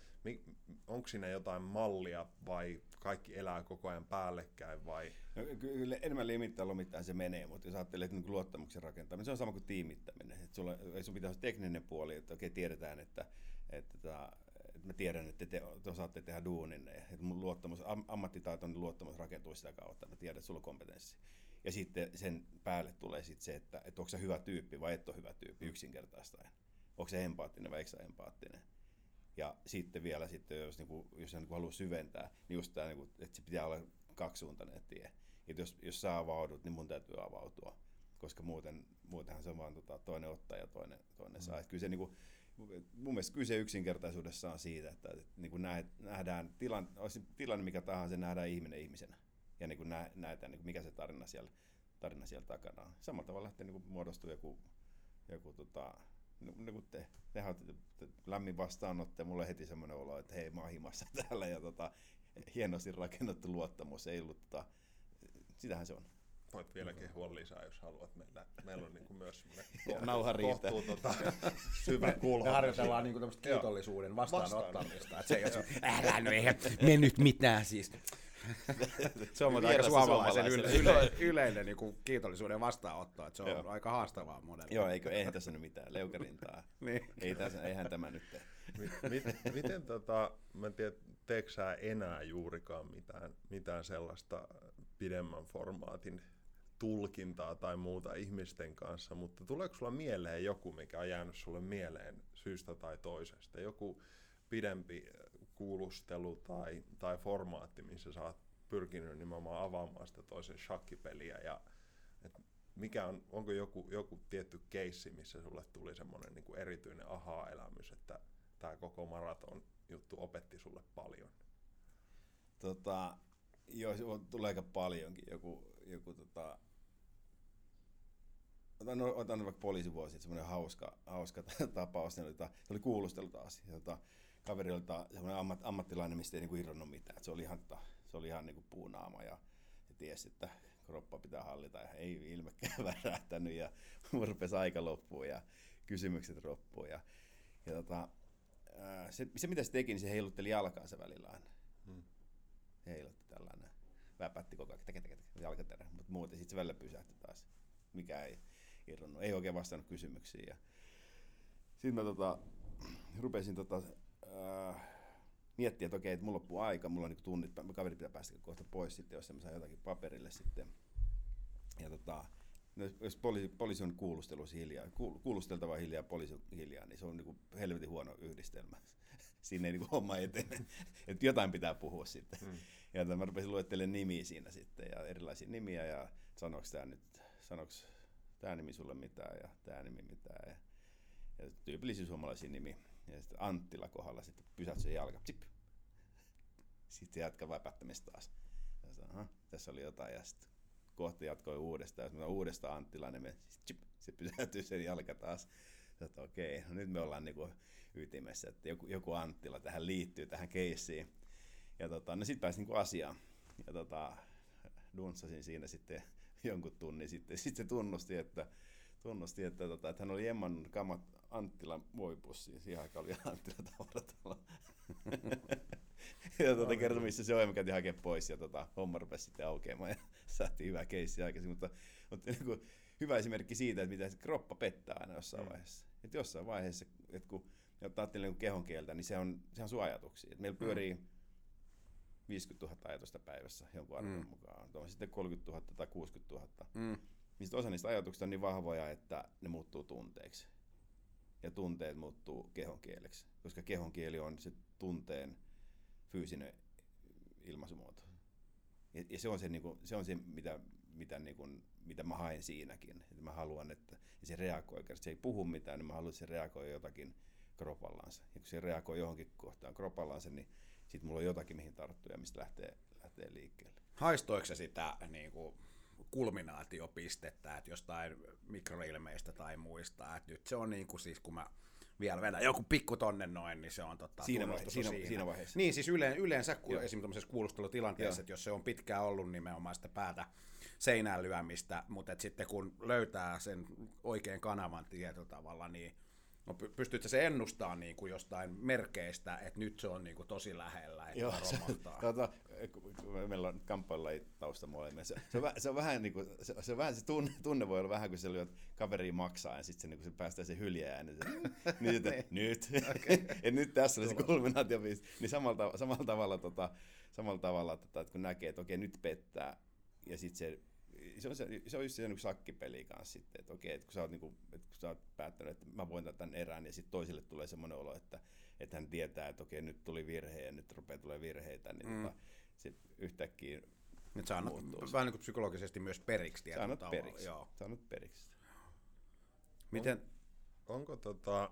onko siinä jotain mallia, vai kaikki elää koko ajan päällekkäin, vai? No, kyllä enemmän limittää lomittain se menee, mutta jos ajattelee, että niin luottamuksen rakentaminen, se on sama kuin tiimittäminen. Että sulla, sun pitäisi tekninen puoli, että okei, tiedetään, että, että, että että mä tiedän, että te, te osaatte tehdä duunin, että mun luottamus, am, ammattitaitoinen luottamus rakentuu sitä kautta, että mä tiedän, että sulla on kompetenssi. Ja sitten sen päälle tulee sitten se, että, että onko se hyvä tyyppi vai et ole hyvä tyyppi yksinkertaistaen. Onko se empaattinen vai eikö se empaattinen. Ja sitten vielä, sitten, jos, niinku, jos niin haluaa syventää, niin just tämä, niinku, että se pitää olla kaksisuuntainen tie. Että jos, jos sä avaudut, niin mun täytyy avautua. Koska muuten, muutenhan se on vaan tota, toinen ottaa ja toinen, toinen saa. Että kyllä se, niinku, mun mielestä kyse yksinkertaisuudessa on siitä, että, että niin kuin nähdään tilan, olisi tilanne mikä tahansa, nähdään ihminen ihmisenä ja niin kuin nä, näetään, niin kuin mikä se tarina siellä, tarina siellä takana on. Samalla tavalla lähtee niin muodostuu joku, joku tota, niin kuin te, te, te, te lämmin mulla on heti semmoinen olo, että hei mä oon himassa täällä ja tota, hienosti rakennettu luottamus, ei ollut, tota, sitähän se on. Voit vielä kehua lisää, jos haluat. Meillä, meillä on niin kuin myös Nauha riittää. Tota, syvä kulho. Me harjoitellaan niin kuin kiitollisuuden vastaanottamista. Että se ei ole, älä no eihän mennyt mitään siis. se on aika suomalaisen yle, yle, yleinen niin kuin kiitollisuuden vastaanotto, että se on Joo. aika haastavaa monelle. Joo, eikö, eihän tässä nyt mitään leukarintaa. niin. Ei tässä, eihän tämä nyt tee. Miten, miten tota, mä en tiedä, teekö enää juurikaan mitään, mitään sellaista pidemmän formaatin tulkintaa tai muuta ihmisten kanssa, mutta tuleeko sulla mieleen joku, mikä on jäänyt sulle mieleen syystä tai toisesta? Joku pidempi kuulustelu tai, tai formaatti, missä sä oot pyrkinyt nimenomaan avaamaan sitä toisen shakkipeliä ja et mikä on, onko joku, joku tietty keissi, missä sulle tuli semmoinen niin erityinen aha-elämys, että tämä koko maraton juttu opetti sulle paljon? Tota, joo, tulee aika paljonkin. Joku, joku tota, otan, otan vaikka poliisivuosi, semmoinen hauska, hauska tapaus, ne oli, ta, oli kuulustelu taas. Ja, tota, kaverilta semmoinen ammat, ammattilainen, mistä ei niinku irronnut mitään. Et se oli ihan, se oli ihan niinku puunaama ja, ja tiesi, että kroppa pitää hallita ja ei ilmekään värähtänyt ja rupesi aika loppuun ja kysymykset loppuun. Ja, ja tota, se, se, mitä se teki, niin se heilutteli jalkaansa välillä aina. Hmm. Heilutti tällainen, väpätti koko ajan, teke, teke, teke, jalkaterä, mutta muuten sitten se välillä pysähtyi taas. Mikä ei irronnut, ei oikein vastannut kysymyksiin. Ja sitten mä tota, rupesin tota, äh, miettiä, että okei, että mulla loppuu aika, mulla on niin tunnit, kaveri pitää päästä kohta pois sitten, jos mä saan jotakin paperille sitten. Ja tota, no, jos poliisi, poliisi on kuulustelussa hiljaa, kuulusteltava hiljaa, poliisi on hiljaa, niin se on niin helvetin huono yhdistelmä. Siinä ei niin homma etene. että jotain pitää puhua sitten. Mm. Ja mä rupesin luettelemaan nimiä siinä sitten ja erilaisia nimiä ja sanoks tämä nyt, sanoks tämä nimi sulle mitään ja tämä nimi mitään. Ja, ja tyypillisiä suomalaisia nimiä. Ja sitten Anttila kohdalla sitten pysähtyi se jalka. Tsip. Sitten se jatkaa väpättämistä taas. Ja sanoin, tässä oli jotain ja sitten kohta jatkoi uudestaan. Jos mä uudestaan Anttila, niin me, chip, se pysähtyy sen jalka taas. Että okei, no nyt me ollaan niinku ytimessä, että joku, joku Anttila tähän liittyy, tähän keissiin. Ja tota, no sitten pääsin niinku asiaan. Ja tota, dunssasin siinä sitten jonkun tunnin sitten. Sitten se tunnusti, että, tunnusti, että, tota, että hän oli Emman kamat Anttilan muovipussi. Siihen aikaan oli Anttila tavaratalo. ja tuota, kertoi, missä se on, ja käytiin hakemaan pois, ja tota, homma rupesi sitten aukeamaan, ja saatiin hyvä keissi aikaisin, mutta, mutta niin kuin, hyvä esimerkki siitä, että miten se kroppa pettää aina jossain mm. vaiheessa. Että jossain vaiheessa, että kun ajattelee niin kehon kieltä, niin se on, se on sun ajatuksia. Että meillä mm. pyörii mm. 50 000 ajatusta päivässä jonkun arvon mm. mukaan. On sitten 30 000 tai 60 000. Mm. Niin osa niistä ajatuksista on niin vahvoja, että ne muuttuu tunteiksi. Ja tunteet muuttuu kehon kieleksi. Koska kehon kieli on se tunteen fyysinen ilmaisumuoto. Ja, ja se on se, niin kuin, se, on se mitä, mitä, niin kuin, mitä mä haen siinäkin. Että mä haluan, että se reagoi. Se ei puhu mitään, niin mä haluan, että se reagoi jotakin kropallaansa. Ja kun se reagoi johonkin kohtaan kropallaansa, niin sitten mulla on jotakin, mihin tarttuu ja mistä lähtee, lähtee liikkeelle. Haistoiko se sitä niin kuin, kulminaatiopistettä, että jostain mikroilmeistä tai muista, että nyt se on niin kuin siis, kun mä vielä vedän joku pikku tonne noin, niin se on totta, siinä, vaihe, siinä, siinä. siinä vaiheessa. Niin, siis yleensä, yleensä Joo. esimerkiksi kuulustelutilanteessa, että jos se on pitkään ollut nimenomaan sitä päätä seinään lyömistä, mutta sitten kun löytää sen oikean kanavan tietyllä tavalla, niin No pystytkö se ennustaa niin kuin jostain merkeistä, että nyt se on niin kuin tosi lähellä, että Joo, romahtaa? tota, meillä on kamppailla tausta molemmilla. Se, se, on, se, on vähän niin kuin, se, se, vähän, se tunne, tunne voi olla vähän kuin se lyöt kaveri maksaa ja sitten se, niin se päästään se hyljää niin, se, niin että, nyt, okay. et nyt tässä oli se kulminaatio. Niin samalla, samalla tavalla, tota, samalla tavalla tota, että kun näkee, että okei nyt pettää ja sitten se se on, se, se on just se niin sakkipeli kanssa sitten, että okei, että kun sä oot, niin kuin, että kun sä oot päättänyt, että mä voin tämän erään, ja sitten toiselle tulee semmoinen olo, että, että hän tietää, että okei, nyt tuli virhe ja nyt rupeaa tulee virheitä, niin mm. tota, sit yhtäkkiä nyt sä annat vähän niin kuin psykologisesti myös periksi tietyllä sä annat periksi. Joo. Sä annat periksi. Miten? On, onko tota,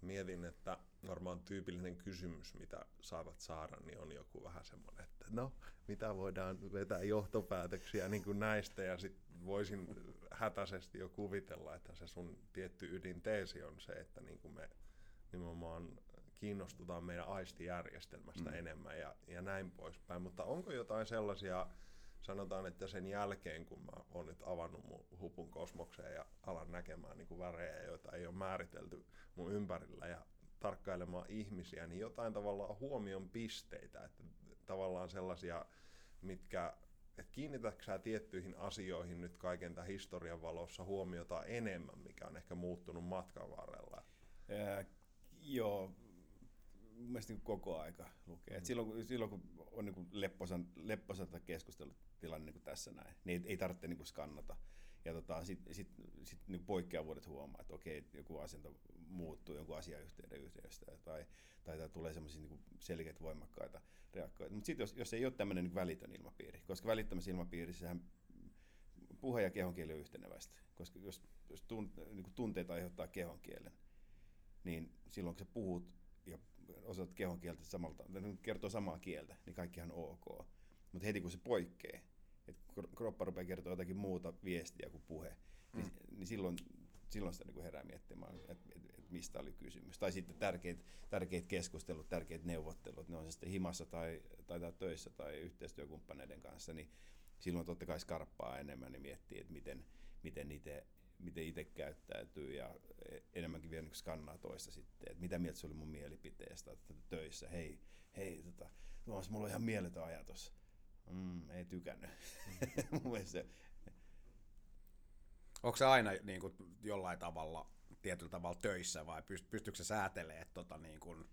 mietin, että varmaan tyypillinen kysymys, mitä saavat saada, niin on joku vähän semmoinen, että no, mitä voidaan vetää johtopäätöksiä niin kuin näistä, ja sitten voisin hätäisesti jo kuvitella, että se sun tietty ydinteesi on se, että niin kuin me nimenomaan kiinnostutaan meidän aistijärjestelmästä mm. enemmän ja, ja näin poispäin, mutta onko jotain sellaisia, sanotaan, että sen jälkeen, kun mä oon nyt avannut mun hupun kosmokseen ja alan näkemään niin kuin värejä, joita ei ole määritelty mun ympärillä ja tarkkailemaan ihmisiä, niin jotain tavallaan huomion pisteitä, että tavallaan sellaisia, mitkä, että kiinnitätkö sä tiettyihin asioihin nyt kaiken tämän historian valossa huomiota enemmän, mikä on ehkä muuttunut matkan varrella? Ää, joo, mun mielestä niin koko aika lukee. Mm. silloin, silloin kun on niin lepposan, lepposan keskustelutilanne niin kuin tässä näin, niin ei, ei tarvitse niin skannata. Ja tota, sitten sit, sit, niin poikkeavuudet huomaa, että okei, joku asento muuttuu jonkun asiayhteyden yhteydestä tai, tai, tai tulee semmoisia niin selkeitä voimakkaita reaktioita. Mutta sitten jos, jos ei ole tämmöinen niin välitön ilmapiiri, koska välittömässä ilmapiirissähän puhe ja kehonkieli on yhteneväistä, koska jos, jos tunt, niin tunteet aiheuttaa kehonkielen, niin silloin kun sä puhut ja osaat kehonkieltä samalta, kertoo samaa kieltä, niin kaikkihan on ok. Mutta heti kun se poikkeaa, että kroppa rupeaa kertoa jotakin muuta viestiä kuin puhe, niin, mm. niin silloin silloin sitä niin herää miettimään, että et, et mistä oli kysymys. Tai sitten tärkeät, tärkeät keskustelut, tärkeät neuvottelut, ne on se sitten himassa tai, tai, tai töissä tai yhteistyökumppaneiden kanssa, niin silloin totta kai skarppaa enemmän ja miettii, että miten, miten itse miten itse käyttäytyy ja enemmänkin vielä niin skannaa toista sitten, että mitä mieltä se oli mun mielipiteestä että töissä, hei, hei, tota, mulla on ihan mieletön ajatus. Mm, ei tykännyt. mun se, Onko se aina niin kuin, jollain tavalla, tietyllä tavalla töissä vai pystyykö se säätelemään tota, niin kuin,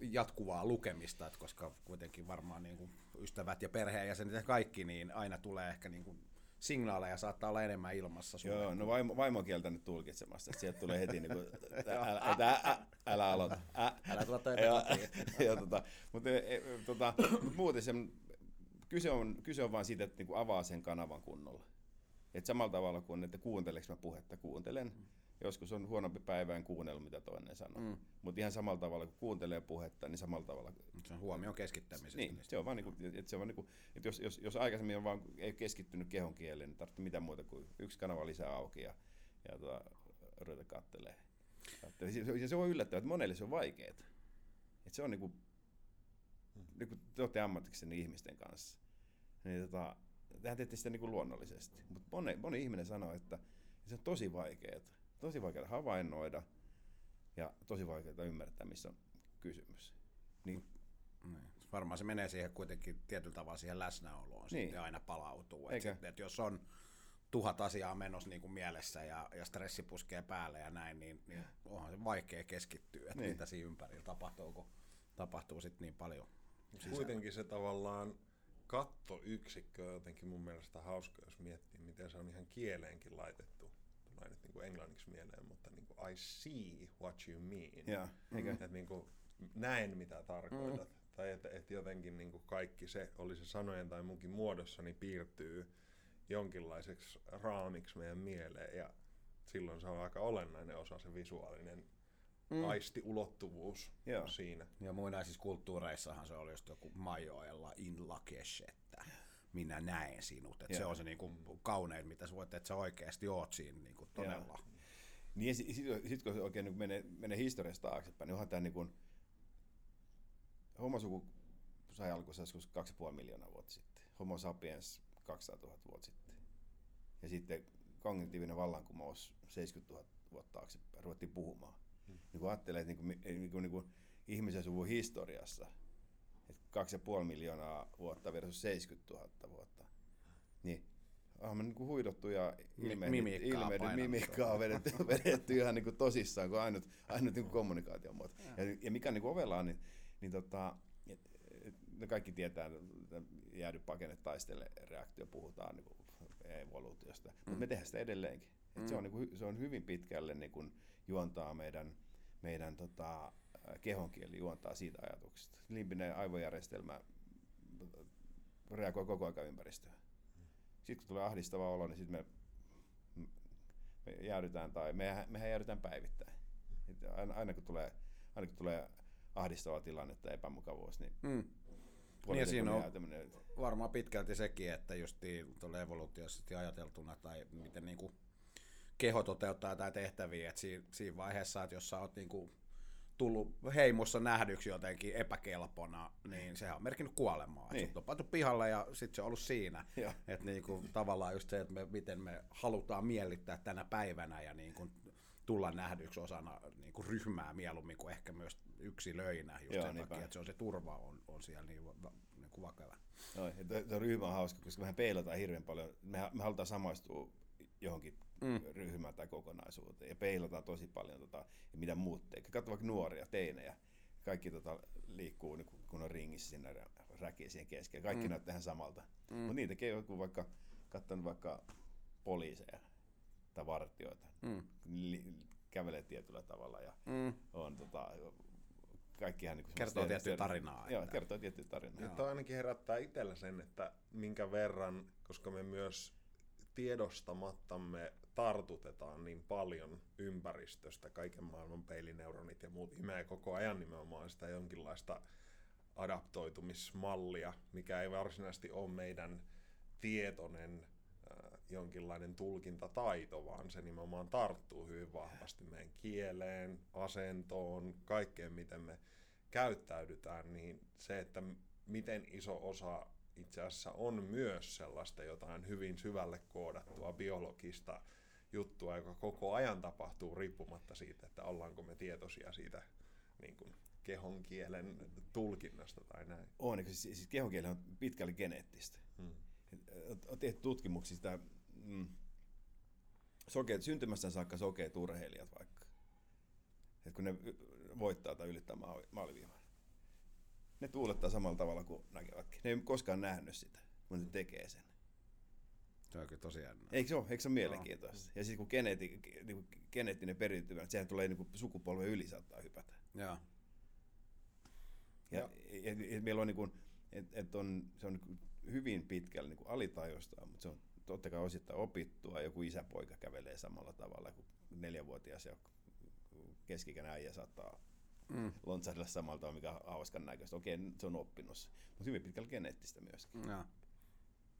jatkuvaa lukemista, että koska kuitenkin varmaan niin kuin, ystävät ja perheenjäsenet ja kaikki, niin aina tulee ehkä niin kuin, signaaleja saattaa olla enemmän ilmassa. Sulle. Joo, no vaimo, vaimo on kieltänyt tulkitsemasta, että sieltä tulee heti niin kuin, älä, älä, älä, älä aloita. Ä, älä tulla ja, tota, mutta, e, tota, mutta muuten se, kyse on, kyse on vain siitä, että niin kuin avaa sen kanavan kunnolla. Et samalla tavalla kuin, että kuunteleks mä puhetta, kuuntelen. Mm. Joskus on huonompi päivä, en kuunnellut mitä toinen sanoo. Mm. Mutta ihan samalla tavalla kun kuuntelee puhetta, niin samalla tavalla... Se on huomioon keskittämisestä. Niin, se on vaan niin kuin, että se on niin kuin, että jos, jos, jos aikaisemmin on vaan, ei keskittynyt kehon kieleen, niin tarvitsee mitään muuta kuin yksi kanava lisää auki ja, ja tuota, ruveta kattelee. Ja se on yllättävää, että monelle se on vaikeaa. Että se on niin kuin, niin kuin te olette ammattikseni ihmisten kanssa. Niin tota, tehän teette sitä niin kuin luonnollisesti. Mutta moni, moni ihminen sanoo, että se on tosi vaikeaa. Tosi vaikeaa havainnoida ja tosi vaikeaa ymmärtää, missä on kysymys. Niin, niin. Varmaan se menee siihen kuitenkin tietyllä tavalla siihen läsnäoloon niin. sitten aina palautuu. Että, sitten, että jos on tuhat asiaa menossa niin kuin mielessä ja, ja stressi puskee päälle ja näin, niin, niin onhan se vaikea keskittyä, että niin. mitä siinä ympärillä tapahtuu, kun tapahtuu sitten niin paljon. Sisällä. Kuitenkin se tavallaan kattoyksikkö on jotenkin mun mielestä hauska, jos miettii, miten se on ihan kieleenkin laitettu. Tulee nyt niin kuin englanniksi mieleen, mutta niin kuin I see what you mean. Yeah, okay. Että niin kuin näen mitä tarkoitat. Mm. Tai että, että jotenkin niin kuin kaikki se, oli se sanojen tai munkin muodossa, niin piirtyy jonkinlaiseksi raamiksi meidän mieleen. Ja silloin se on aika olennainen osa se visuaalinen mm. aistiulottuvuus Joo. siinä. Ja muinaisissa kulttuureissahan se oli just joku majoella in lakesh, että minä näen sinut. Että se on se niinku kaunein, mitä sä voit, että sä oikeasti oot siinä niinku todella. Joo. Niin ja sitten sit, sit, kun oikein niin menee, menee historiasta taaksepäin, niin onhan tämä niin homosuku sai alkunsa joskus 2,5 miljoonaa vuotta sitten. Homo sapiens 200 000 vuotta sitten. Ja sitten kognitiivinen vallankumous 70 000 vuotta taaksepäin ruvettiin puhumaan niin kun ajattelee, että niin kuin, niin kuin, niin kuin ihmisen suvun historiassa, 2,5 miljoonaa vuotta versus 70 000 vuotta, niin onhan me niin kuin huidottu ja ilmeisesti mimikkaa vedetty, vedetty ihan niin kuin tosissaan kuin ainut, ainut niin kuin kommunikaation muoto. Ja, ja mikä niin kuin ovellaan, niin, niin tota, ne kaikki tietää, että jäädy pakene taistele reaktio, puhutaan niin kuin evoluutiosta, mm. mutta me tehdään sitä edelleenkin. Mm. se, on, niin kuin, se on hyvin pitkälle niin kuin, juontaa meidän, meidän tota, kehonkieli juontaa siitä ajatuksesta. Limpinen aivojärjestelmä reagoi koko ajan ympäristöön. Sitten kun tulee ahdistava olo, niin sitten me, me jäädytään tai me, mehän jäädytään päivittäin. Aina, aina, kun tulee, aina kun tulee ahdistava tilanne tai epämukavuus, niin mm. Niin siinä on varmaan pitkälti sekin, että just tuolla evoluutiossa ajateltuna tai miten niin kuin keho toteuttaa jotain tehtäviä, että siinä, siinä vaiheessa, että jos sä oot niinku tullut heimossa nähdyksi jotenkin epäkelpona, niin sehän on merkinnyt kuolemaa. Niin. Sut on pantu pihalle ja sitten se on ollut siinä. Että niinku, tavallaan just se, että me, miten me halutaan miellyttää tänä päivänä ja niinku, tulla nähdyksi osana niinku, ryhmää mieluummin kuin ehkä myös yksilöinä, just Joo, sen takia, että se on se turva on, on siellä niin, niin kuin vakava. No, se ryhmä on hauska, koska mehän peilataan hirveän paljon. Me, me halutaan samaistua johonkin mm. ryhmään tai kokonaisuuteen ja peilataan tosi paljon, tota, ja mitä muut tekee. Katso vaikka nuoria, teinejä, kaikki tota, liikkuu niin kun on ringissä sinne räkiä siihen keskeen. Kaikki mm. näyttää ihan samalta. Mm. Mutta niitä tekee joku vaikka, katsonut vaikka poliiseja tai vartioita, mm. li, kävelee tietyllä tavalla ja mm. on tota, kaikkihan niin kertoo tiettyä tarinaa. Joo, kertoo tiettyä tarinaa. Joo. ainakin herättää itsellä sen, että minkä verran, koska me myös tiedostamattamme tartutetaan niin paljon ympäristöstä, kaiken maailman peilineuronit ja muut. Imee koko ajan nimenomaan sitä jonkinlaista adaptoitumismallia, mikä ei varsinaisesti ole meidän tietoinen jonkinlainen tulkintataito, vaan se nimenomaan tarttuu hyvin vahvasti meidän kieleen, asentoon, kaikkeen miten me käyttäydytään, niin se, että miten iso osa itse asiassa on myös sellaista jotain hyvin syvälle koodattua biologista juttua, joka koko ajan tapahtuu riippumatta siitä, että ollaanko me tietoisia siitä niin kuin kehon kielen tulkinnasta tai näin. On, siis, siis kehon kieli on pitkälle geneettistä. Hmm. On tehty tutkimuksia sitä, mm, sokeet, syntymästä saakka sokeet urheilijat vaikka, että kun ne voittaa tai ylittää maaliviivan, ne tuulettaa samalla tavalla kuin näkevätkin. Ne ei koskaan nähnyt sitä, kun ne tekee sen. Se on kyllä tosi jännä. Eikö se ole? Eikö se ole mielenkiintoista? No. Ja siis kun geneetti, niin geneettinen periytymä, sehän tulee niin sukupolven yli saattaa hypätä. Joo. Ja, ja, ja, ja meillä on, niin kuin, et, et on, se on niin hyvin pitkällä niin alitajosta, mutta se on totta kai osittain opittua. Joku isäpoika kävelee samalla tavalla kuin neljävuotias ja keskikäinen äijä saattaa mm. lontsahdella samalla tavalla, mikä on hauskan näköistä. Okei, se on oppinut mutta hyvin pitkällä geneettistä myöskin. Ja.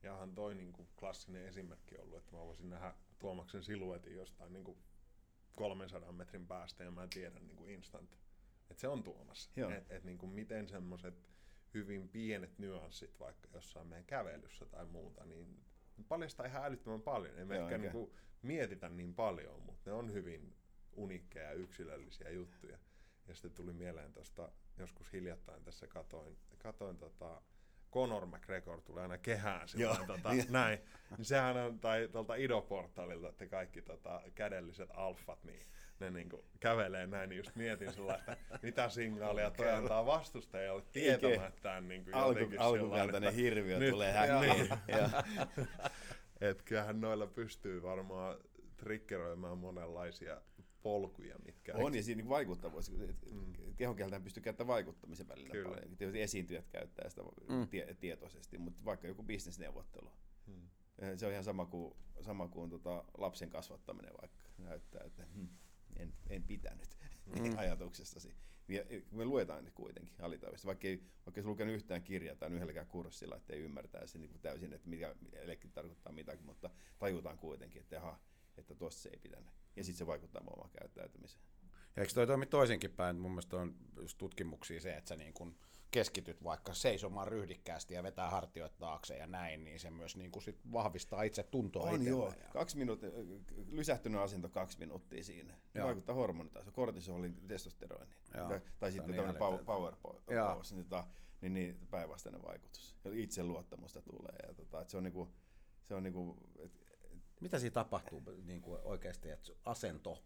Jahan toi niin kuin klassinen esimerkki ollut, että mä voisin nähdä Tuomaksen siluetin jostain niin kuin 300 metrin päästä ja mä tiedän niin kuin instant, että se on Tuomas. Että et, niin kuin miten semmoiset hyvin pienet nyanssit vaikka jossain meidän kävelyssä tai muuta, niin paljastaa ihan älyttömän paljon. Ei me ehkä niin kuin mietitä niin paljon, mutta ne on hyvin unikkeja ja yksilöllisiä juttuja. Ja sitten tuli mieleen tuosta, joskus hiljattain tässä katoin, katoin tota, Conor McGregor tulee aina kehään sillä tota, näin. Niin sehän on, tai tuolta Ido-portaalilta, että kaikki tota, kädelliset alfat, niin ne niinku kävelee näin, niin just mietin sellaista, mitä signaalia toi antaa vastustajalle tietämättään. Niin kuin Alku, alkukantainen hirviö nyt, tulee häkkiin. Niin. Et kyllähän noilla pystyy varmaan triggeröimään monenlaisia polkuja, mitkä... On, ja siinä niin vaikuttavuus. Mm. Kehonkieltä pystyy käyttämään vaikuttamisen välillä Kyllä. paljon. Tietysti esiintyjät käyttää sitä mm. tie- tietoisesti, mutta vaikka joku bisnesneuvottelu. Mm. Se on ihan sama kuin, sama kuin tota lapsen kasvattaminen vaikka näyttää, että hmm, en, en pitänyt mm. ajatuksestasi. Ja me luetaan ne kuitenkin alitajuisesti, vaikka ei, vaikka ei lukenut yhtään kirjaa tai yhdelläkään kurssilla, ettei ymmärtäisi niin täysin, että mikä elektri tarkoittaa mitäkin, mutta tajutaan kuitenkin, että aha, että tuossa se ei pitänyt. Ja sitten se vaikuttaa omaan käyttäytymiseen. Ja eikö toi toimi toisinkin päin? Mun mielestä on just tutkimuksia se, että sä niin kun keskityt vaikka seisomaan ryhdikkäästi ja vetää hartioita taakse ja näin, niin se myös niin kuin sit vahvistaa itse tuntoa On joo. Ja... Kaksi minuuttia, lysähtynyt asento kaksi minuuttia siinä. Joo. Vaikuttaa hormonitaso, kortisolin, testosteroni. Tai, tai sitten tämmöinen power, power pose, niin, tota, niin, niin päinvastainen vaikutus. Itseluottamusta tulee. Ja tota, että se on niinku, se on niinku, et, mitä siinä tapahtuu niin kuin oikeasti, että asento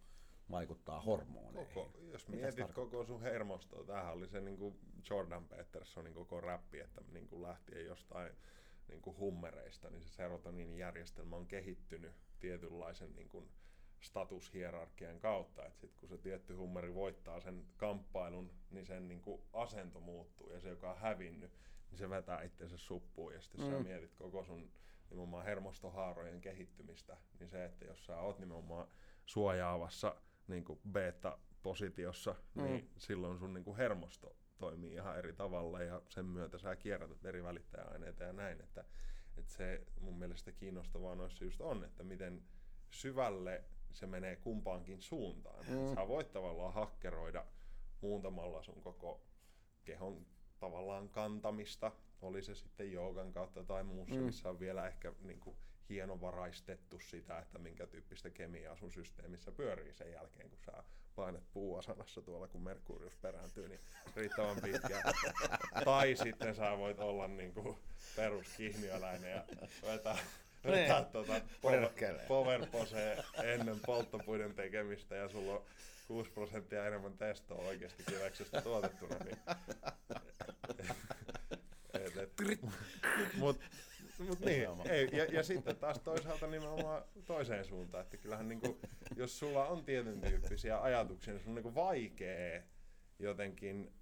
vaikuttaa hormoneihin? Koko, jos Mitäs mietit tarkoittaa? koko sun hermostoa, tämähän oli se niin kuin Jordan Petersonin koko räppi, että niin kuin lähtien jostain niin kuin hummereista, niin se serotoninijärjestelmä on kehittynyt tietynlaisen niin kuin statushierarkian kautta, että sit kun se tietty hummeri voittaa sen kamppailun, niin sen niin kuin asento muuttuu ja se, joka on hävinnyt, niin se vetää itsensä suppuun ja sitten mm. sä mietit koko sun nimenomaan hermostohaarojen kehittymistä, niin se, että jos sä oot nimenomaan suojaavassa niin kuin beta-positiossa, mm. niin silloin sun niin kuin hermosto toimii ihan eri tavalla ja sen myötä sä kierrätät eri välittäjäaineita ja näin, että, että se mun mielestä kiinnostavaa noissa just on, että miten syvälle se menee kumpaankin suuntaan. Mm. Sä voit tavallaan hakkeroida muuntamalla sun koko kehon tavallaan kantamista, oli se sitten joogan kautta tai muussa, mm. missä on vielä ehkä niin kuin, hienovaraistettu sitä, että minkä tyyppistä kemiaa sun systeemissä pyörii sen jälkeen, kun sä painat puuasanassa tuolla, kun Merkurius perääntyy, niin riittävän pitkä. tai sitten sä voit olla niin kuin peruskihniöläinen ja vetää, vetää tuota power, power ennen polttopuiden tekemistä ja sulla on 6 prosenttia enemmän testoa oikeasti kiveksestä tuotettuna, niin Mut niin, ei, ja, ja sitten taas toisaalta nimenomaan toiseen suuntaan, että kyllähän niinku, jos sulla on tietyn tyyppisiä ajatuksia, niin sun on niinku vaikea jotenkin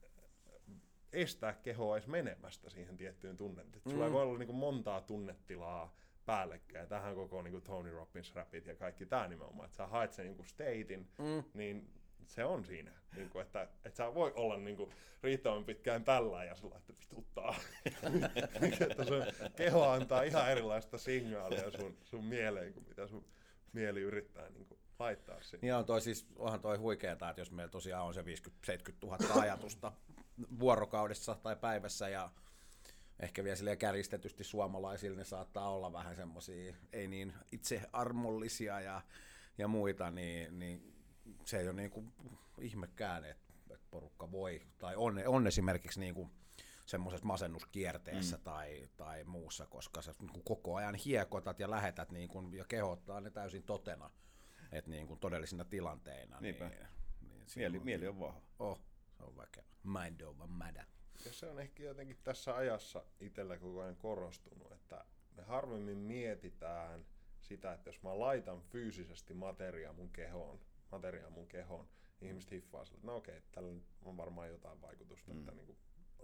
estää kehoa edes menemästä siihen tiettyyn tunnetilaan. Mm. Sulla ei voi olla niinku montaa tunnetilaa päällekkäin. Tähän koko niinku Tony Robbins rapit ja kaikki tämä nimenomaan, että sä haet sen niinku statein, mm. niin Se on siinä, niin kuin, että, että sä voi olla niin kuin, riittävän pitkään tällä ja sillä että vituttaa. että sun keho antaa ihan erilaista signaalia sun, sun mieleen kuin mitä sun mieli yrittää niin kuin, laittaa sinne. Niin on toi siis, onhan toi huikeeta, että jos meillä tosiaan on se 50-70 000 ajatusta vuorokaudessa tai päivässä ja ehkä vielä silleen kärjistetysti suomalaisille ne saattaa olla vähän semmoisia ei niin itsearmollisia ja, ja muita, niin, niin se ei ole niin kuin ihmekään, että, että porukka voi, tai on, on esimerkiksi niin kuin semmoisessa masennuskierteessä mm. tai, tai muussa, koska sä niin kuin koko ajan hiekotat ja lähetät niin kuin, ja kehottaa ne täysin totena, että niin kuin todellisina tilanteina. Niinpä. Niin, niin Mieli, on, mieli on vahva. Oh, se on väkevä. Mind over matter. Ja se on ehkä jotenkin tässä ajassa itsellä koko ajan korostunut, että me harvemmin mietitään sitä, että jos mä laitan fyysisesti materiaa mun kehoon, materiaa mun kehoon, niin ihmiset hiffaa sille, että no okei, tällä on varmaan jotain vaikutusta, mm. että niin kuin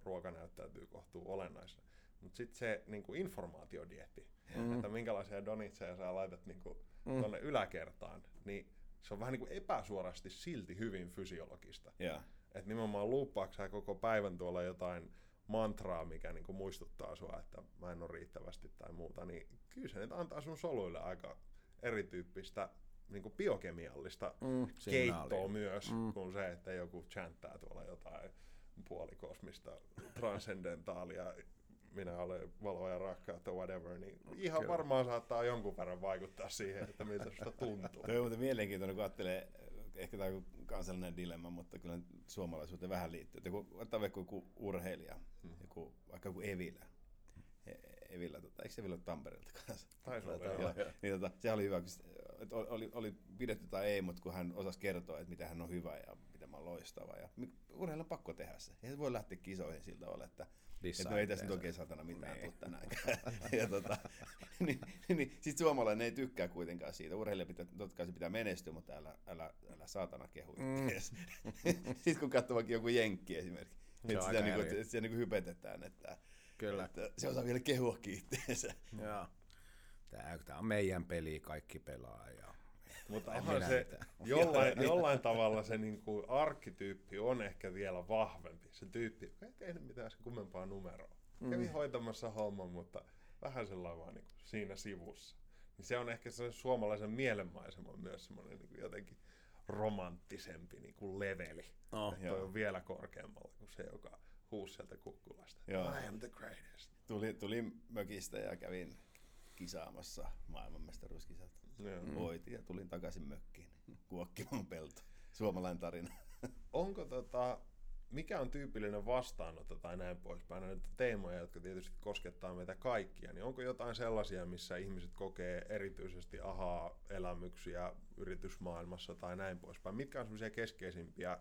ruoka näyttäytyy kohtuu olennaisena. Mutta sitten se niin kuin informaatiodietti, mm. että minkälaisia donitseja sä laitat niin kuin mm. tuonne yläkertaan, niin se on vähän niin kuin epäsuorasti silti hyvin fysiologista. Yeah. Että nimenomaan luuppaako koko päivän tuolla jotain mantraa, mikä niinku muistuttaa sua, että mä en ole riittävästi tai muuta, niin kyllä se nyt antaa sun soluille aika erityyppistä niinku biokemiallista Mm, keittoa signaali. myös, Mm. kuin se, että joku chanttaa tuolla jotain puolikosmista transcendentaalia, minä olen valoa ja rakkautta, whatever, niin ihan Kyllä. varmaan saattaa jonkun verran vaikuttaa siihen, että miltä susta tuntuu. Tuo on muuten mielenkiintoinen, kun ajattelee, ehkä tämä on kansallinen dilemma, mutta kyllä suomalaisuuteen vähän liittyy. Että joku, ottaa vaikka joku urheilija, joku, vaikka joku Evilä. E- Evilä, tota, eikö Evilä ole Tampereelta kanssa? Taisi olla, Joo, joo. niin, tota, sehän oli hyvä, kun se- että oli, oli, pidetty tai ei, mutta kun hän osasi kertoa, että mitä hän on hyvä ja mitä mä oon loistava. Ja urheilijan on pakko tehdä se. Ei se voi lähteä kisoihin sillä tavalla, että Dissaa että no ei tässä nyt oikein satana mitään Niin. tule tänäänkään. ja tota, niin, niin, sit suomalainen ei tykkää kuitenkaan siitä. Urheilija pitää, totta kai se pitää menestyä, mutta älä, älä, älä saatana kehu Mm. Sitten kun katsoo vaikka joku jenkki esimerkiksi, että sitä, niinku, sitä niinku hypetetään, että, Kyllä. että se osaa vielä kehuakin itteensä. Joo. Tää, tää on meidän peli, kaikki pelaa. Ja... Mutta onhan se mitään. jollain, jollain tavalla se niinku arkkityyppi on ehkä vielä vahvempi. Se tyyppi, joka ei tehnyt mitään sen kummempaa numeroa. Kävi hoitamassa homman, mutta vähän sellainen vaan niinku siinä sivussa. Niin se on ehkä se suomalaisen mielenmaisema myös semmoinen niinku jotenkin romanttisempi niinku leveli. No, Että toi on vielä korkeammalla kuin se, joka huusi sieltä kukkulasta. Joo. I am the greatest. Tuli, tulin mökistä ja kävin kisaamassa maailmanmestaruuskisat. Mm. Voitin ja tulin takaisin mökkiin kuokkimaan pelto. Suomalainen tarina. onko tota, mikä on tyypillinen vastaanotto tai näin poispäin, näitä teemoja, jotka tietysti koskettaa meitä kaikkia, niin onko jotain sellaisia, missä ihmiset kokee erityisesti ahaa-elämyksiä yritysmaailmassa tai näin poispäin? Mitkä on semmoisia keskeisimpiä,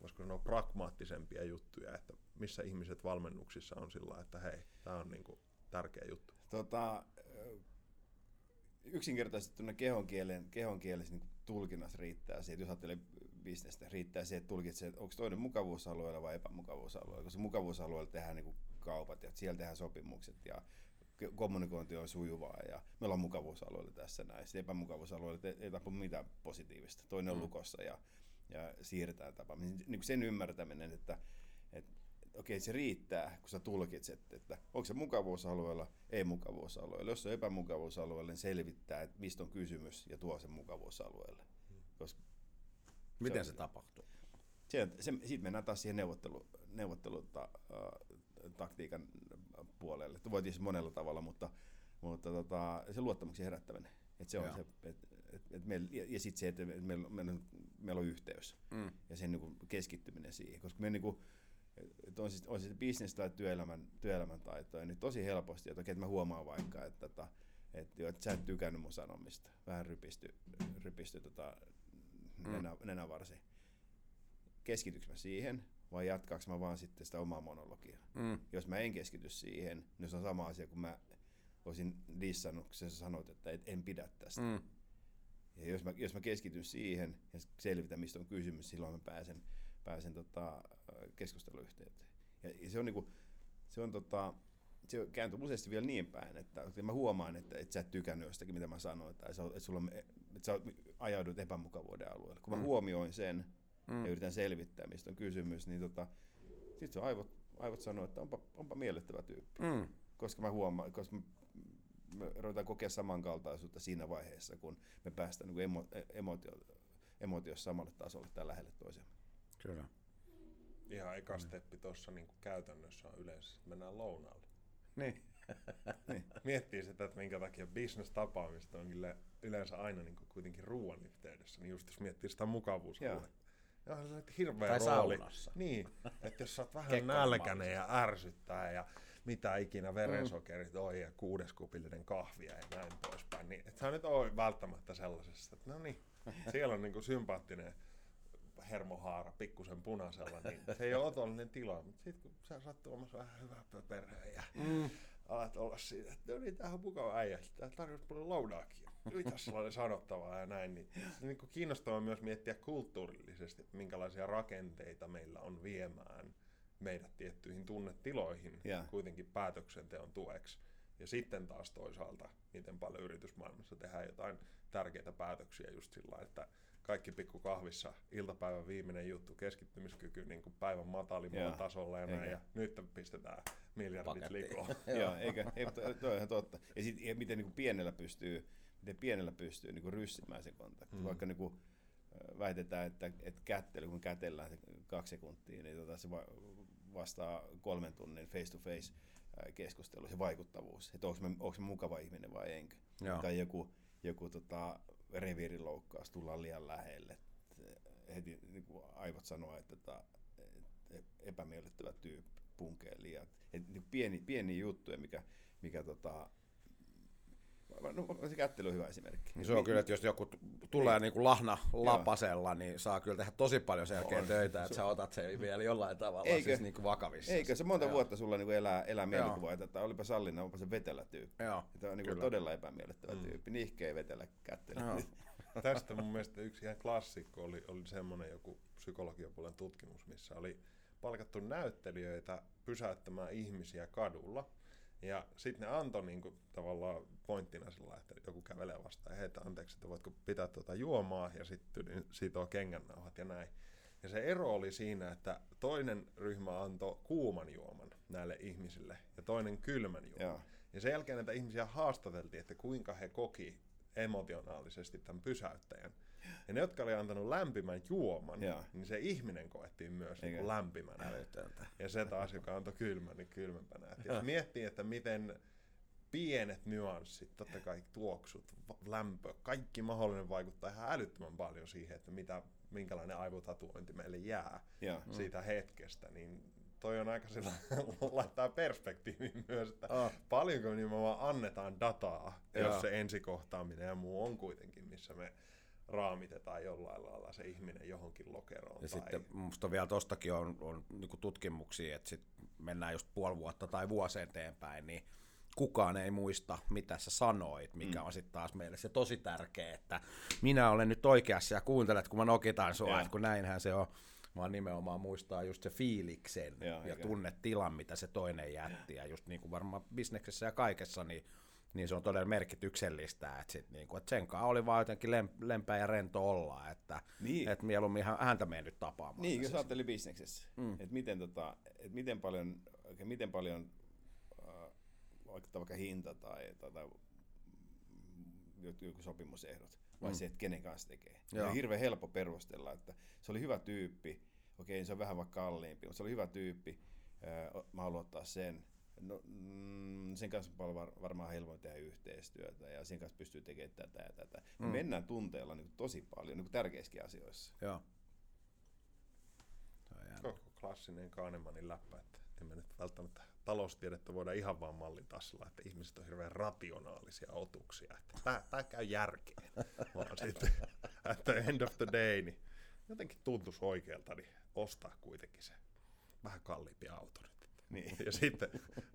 voisiko sanoa pragmaattisempia juttuja, että missä ihmiset valmennuksissa on sillä että hei, tämä on niinku tärkeä juttu. Tota, ö, yksinkertaisesti kehon kielen, kehon kielessä niin tulkinnassa riittää että jos ajattelee bisnestä, riittää se, että tulkitsee, että onko toinen mukavuusalueella vai epämukavuusalueella, koska mukavuusalueella tehdään niin kaupat ja siellä tehdään sopimukset ja kommunikointi on sujuvaa ja me ollaan mukavuusalueella tässä näin. Sitten epämukavuusalueella ei, ei tapahdu mitään positiivista. Toinen on lukossa ja, ja siirretään tapaamisen. Niin kuin sen ymmärtäminen, että, että okei, se riittää, kun sä tulkitset, että onko se mukavuusalueella, ei mukavuusalueella. Jos se on epämukavuusalueella, niin selvittää, että mistä on kysymys ja tuo sen mukavuusalueelle. Koska Miten se se tapahtuu? se, siitä mennään taas siihen neuvottelu, neuvotteluta, äh, taktiikan puolelle. Voitiin se monella tavalla, mutta, mutta tota, se luottamuksen herättäminen. Että se on Joo. se, et, et, et meillä, ja, ja sitten se, että et meillä, meillä, on, meillä on yhteys Mm. ja sen niin keskittyminen siihen. Koska me niin kuin, että on, siis, on se business tai työelämän, työelämän taitoja, niin tosi helposti, että, okei, että mä huomaan vaikka, että, että, että, jo, että sä et tykännyt mun sanomista. Vähän rypisty, rypisty tota, nenä, nenävarsi. Keskityks mä siihen vai jatkaaks mä vaan sitten sitä omaa monologia? Mm. Jos mä en keskity siihen, niin se on sama asia kuin mä olisin dissannut, kun sä sanoit, että et, en pidä tästä. Mm. Ja jos mä, jos mä keskityn siihen ja selvitän, mistä on kysymys, silloin mä pääsen, pääsen tota, keskusteluyhteyteen. Ja, ja se on, niinku, se on tota, se kääntyy useasti vielä niin päin, että, mä huomaan, että, että sä et tykännyt jostakin, mitä mä sanoin, tai että, että, sulla on, että sä ajaudut epämukavuuden alueelle. Kun mä mm. huomioin sen mm. ja yritän selvittää, mistä on kysymys, niin tota, sitten se aivot, aivot sanoo, että onpa, onpa miellyttävä tyyppi. Mm. Koska mä huomaan, koska me, me ruvetaan kokea samankaltaisuutta siinä vaiheessa, kun me päästään niin emo, emotio, emotiossa samalle tasolle tai lähelle toisiamme. Kyllä. Ihan eka steppi tuossa niin käytännössä on yleensä, että mennään lounaalle. Niin. niin. Miettii sitä, että minkä takia business-tapaamista on yleensä aina niin kuin kuitenkin ruoan yhteydessä, niin just jos miettii sitä mukavuusaluetta. Ja on se hirveä tai rooli. Saunassa. Niin, että jos sä oot vähän nälkäinen ja ärsyttää ja mitä ikinä verensokerit mm. on ja kuudeskupillinen kahvia ja näin poispäin, niin et sä nyt ole välttämättä sellaisessa, että no niin, siellä on niinku sympaattinen hermohaara pikkusen punaisella, niin se ei ole otollinen tila. Mutta sitten kun sä saat tuomassa vähän hyvää perheen ja mm. alat olla siinä, että no niin, tämähän on mukava äijä, tämä tarjoaa paljon lounaakin. Mitä sellainen sanottavaa ja näin. Niin, niin kiinnostavaa myös miettiä kulttuurillisesti, että minkälaisia rakenteita meillä on viemään meidät tiettyihin tunnetiloihin yeah. kuitenkin päätöksenteon tueksi. Ja sitten taas toisaalta, miten paljon yritysmaailmassa tehdään jotain tärkeitä päätöksiä just sillä että kaikki pikku kahvissa, iltapäivän viimeinen juttu, keskittymiskyky niin kuin päivän matalimmalla tasolla ja näin, ja nyt pistetään miljardit likoon. Joo, eikä, ei, toi on ihan totta. Ja sitten miten niin kuin pienellä pystyy, miten pienellä pystyy niin kuin ryssimään se kontakti. Mm. Vaikka niin kuin, väitetään, että, että kättely, kun kätellään se kaksi sekuntia, niin tota, se vastaa kolmen tunnin face-to-face keskustelu, se vaikuttavuus, että onko mä, onko mä mukava ihminen vai enkä. Joo. Tai joku, joku tota, reviiriloukkaus, tullaan liian lähelle. Heti niin kuin aivot sanoa, että, että epämiellyttävä tyyppi punkee liian. Et, niin pieni, pieni juttu, mikä, mikä tota, No, se kättely on hyvä esimerkki. Niin se on kyllä, että jos joku tulee niin. niin kuin lahna lapasella, niin saa kyllä tehdä tosi paljon selkeä töitä, että sä otat sen vielä jollain tavalla Eikö? siis niin kuin vakavissa. Eikö se monta Joo. vuotta sulla niin kuin elää, elää mielikuva, että olipa sallina, onpa se vetelä tyyppi. Joo, että on niin kuin todella epämiellyttävä mm. tyyppi. Nihke ei vetellä kättely. Tästä mun mielestä yksi ihan klassikko oli, oli semmoinen joku psykologian puolen tutkimus, missä oli palkattu näyttelijöitä pysäyttämään ihmisiä kadulla – ja sitten ne antoi niinku tavallaan pointtina sillä että joku kävelee vastaan ja heitä anteeksi, että voitko pitää tuota juomaa ja sitten niin sitoo kengännauhat ja näin. Ja se ero oli siinä, että toinen ryhmä antoi kuuman juoman näille ihmisille ja toinen kylmän juoman. Joo. Ja sen jälkeen näitä ihmisiä haastateltiin, että kuinka he koki emotionaalisesti tämän pysäyttäjän. Ja ne, jotka oli antanut lämpimän juoman, ja. niin se ihminen koettiin myös niin lämpimänä. Älytöntä. Ja se taas, joka antoi kylmän, niin kylmempänä. Et jos miettii, että miten pienet nyanssit, totta kai tuoksut, lämpö, kaikki mahdollinen vaikuttaa ihan älyttömän paljon siihen, että mitä, minkälainen aivotatuointi meille jää ja. siitä hetkestä, niin toi on aika sillä laittaa perspektiiviin myös, että oh. paljonko nimenomaan annetaan dataa, ja. jos se ensikohtaaminen ja muu on kuitenkin, missä me raamitetaan jollain lailla se ihminen johonkin lokeroon. Ja tai... sitten minusta vielä tuostakin on, on niin tutkimuksia, että sit mennään just puoli vuotta tai vuosi eteenpäin, niin kukaan ei muista, mitä sä sanoit, mikä mm. on sitten taas meille se tosi tärkeä, että minä olen nyt oikeassa ja kuuntelet, kun mä nokitan sua, että kun näinhän se on, vaan nimenomaan muistaa just se fiiliksen ja, ja tunnetilan, mitä se toinen jätti, ja just niin kuin varmaan bisneksessä ja kaikessa, niin niin se on todella merkityksellistä, että, sit niinku, että sen kanssa oli vaan jotenkin lempeä ja rento olla, että niin. et mieluummin häntä mennyt tapaamaan. Niin, jos ajattelin bisneksessä, mm. että miten, tota, et miten paljon, miten paljon äh, vaikka hinta tai, tai, tai joku sopimusehdot, vai mm. se, että kenen kanssa tekee. Joo. On hirveän helppo perustella, että se oli hyvä tyyppi, okei se on vähän vaikka kalliimpi, mutta se oli hyvä tyyppi, äh, mä haluan ottaa sen, No, mm, sen kanssa paljon varmaan helpoin tehdä yhteistyötä ja sen kanssa pystyy tekemään tätä ja tätä. Me mm. mennään tunteella niin tosi paljon niin tärkeissäkin asioissa. Joo. Koko klassinen Kahnemanin läppä, että emme nyt välttämättä taloustiedettä voida ihan vaan mallita sillä, että ihmiset on hirveän rationaalisia otuksia. Että tämä, tämä käy järkeen, vaan sitten at the end of the day, niin jotenkin tuntuisi oikealta, niin ostaa kuitenkin se vähän kalliimpi auto nyt. Niin. Ja sitten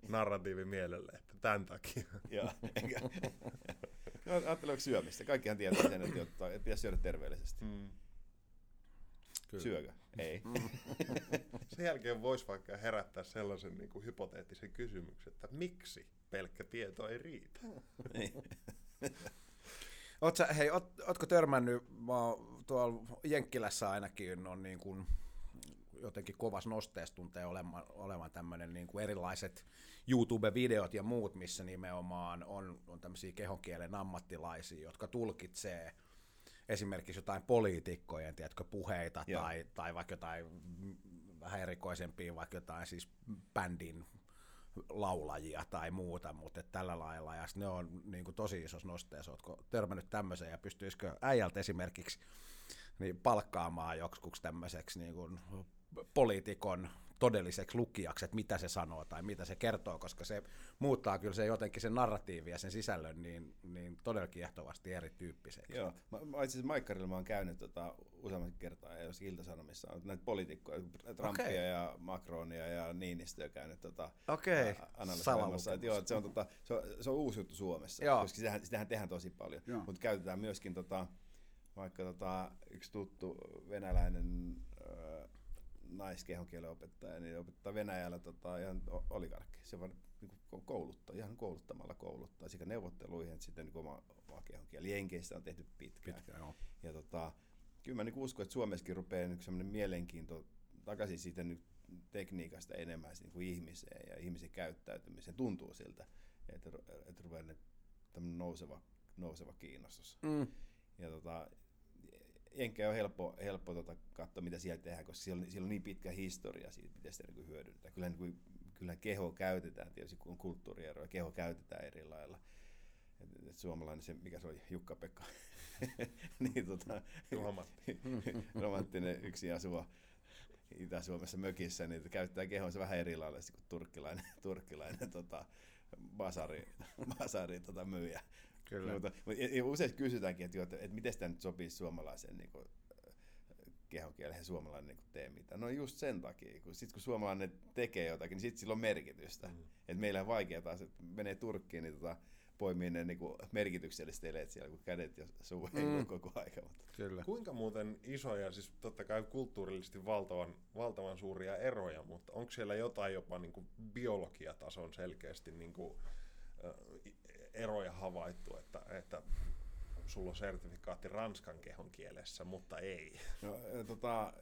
narratiivi mielelle, että tämän takia. Joo, enkä. No, ajatteleeko syömistä? Kaikkihan tietää sen, että, jotta, että pitäisi syödä terveellisesti. Mm. Kyllä. Syökö? Ei. Sen jälkeen voisi vaikka herättää sellaisen niin kuin hypoteettisen kysymyksen, että miksi pelkkä tieto ei riitä? Niin. Oot sä, hei, oot, ootko törmännyt, mä tuolla Jenkkilässä ainakin on niin kuin jotenkin kovas nosteessa tuntee olevan, olevan tämmöinen niin kuin erilaiset YouTube-videot ja muut, missä nimenomaan on, on tämmöisiä kehonkielen ammattilaisia, jotka tulkitsee esimerkiksi jotain poliitikkojen tiedätkö, puheita tai, tai vaikka jotain vähän erikoisempia, vaikka jotain siis bändin laulajia tai muuta, mutta tällä lailla, ja ne on niin kuin tosi isossa nosteessa, oletko törmännyt tämmöiseen, ja pystyisikö äijältä esimerkiksi niin palkkaamaan joksikuksi tämmöiseksi niin kuin poliitikon todelliseksi lukijaksi, että mitä se sanoo tai mitä se kertoo, koska se muuttaa kyllä se jotenkin sen narratiivi ja sen sisällön niin, niin todella kiehtovasti erityyppiseksi. Joo, mä, mä itse asiassa Maikkarilla mä oon käynyt tota, useamman kertaa, ja jos Ilta-Sanomissa on näitä poliitikkoja, Trumpia okay. ja Macronia ja Niinistöä käynyt tota, okay. analysoimassa. Että joo, se on, tota, se, on, se on uusi juttu Suomessa, joo. koska sitähän, sitähän tehdään tosi paljon, mutta käytetään myöskin tota, vaikka tota, yksi tuttu venäläinen naiskehonkielen opettaja, niin opettaa Venäjällä tota, ihan oligarkki. Se vaan niin kouluttaa, ihan kouluttamalla kouluttaa sekä neuvotteluihin että sitten niin oma, oma kehonkieli. Jenkeistä on tehty pitkään. pitkään joo. Ja tota, kyllä mä niin uskon, että Suomessakin rupeaa niin semmoinen mielenkiinto takaisin siitä nyt tekniikasta enemmän niin kuin ihmiseen ja ihmisen käyttäytymiseen. Tuntuu siltä, että, että rupeaa nouseva, nouseva kiinnostus. Mm. Ja tota, Jenkkejä on helppo, helppo tota, katsoa, mitä siellä tehdään, koska siellä on, siellä on niin pitkä historia siitä, miten sitä niin hyödyntää. Kyllä, niin kuin, kyllä keho käytetään, tietysti kun on kulttuurieroja, keho käytetään eri lailla. Et, et suomalainen, se, mikä se oli, Jukka-Pekka, niin, tota, romanttinen yksi asuva Itä-Suomessa mökissä, niin käyttää kehonsa vähän eri lailla kuin turkkilainen, turkkilainen tota, basari, basari tota, myyjä. Kyllä. Mutta, ja usein kysytäänkin, että, että, että miten tämä nyt sopii suomalaiseen niin kuin, kehonkieleen suomalainen niin tee mitään. No just sen takia, kun sit kun suomalainen tekee jotakin, niin sitten sillä on merkitystä. Mm. Et meillä on vaikea taas, että menee Turkkiin, niin tota, poimii ne niin merkitykselliset eleet siellä, kun kädet ja suu mm. koko aika. Mutta. Kyllä. Kuinka muuten isoja, siis totta kai kulttuurillisesti valtavan, valtavan suuria eroja, mutta onko siellä jotain jopa niin kuin biologiatason selkeästi niin kuin, eroja havaittu, että, että sulla on sertifikaatti ranskan kehon kielessä, mutta ei. No, tota,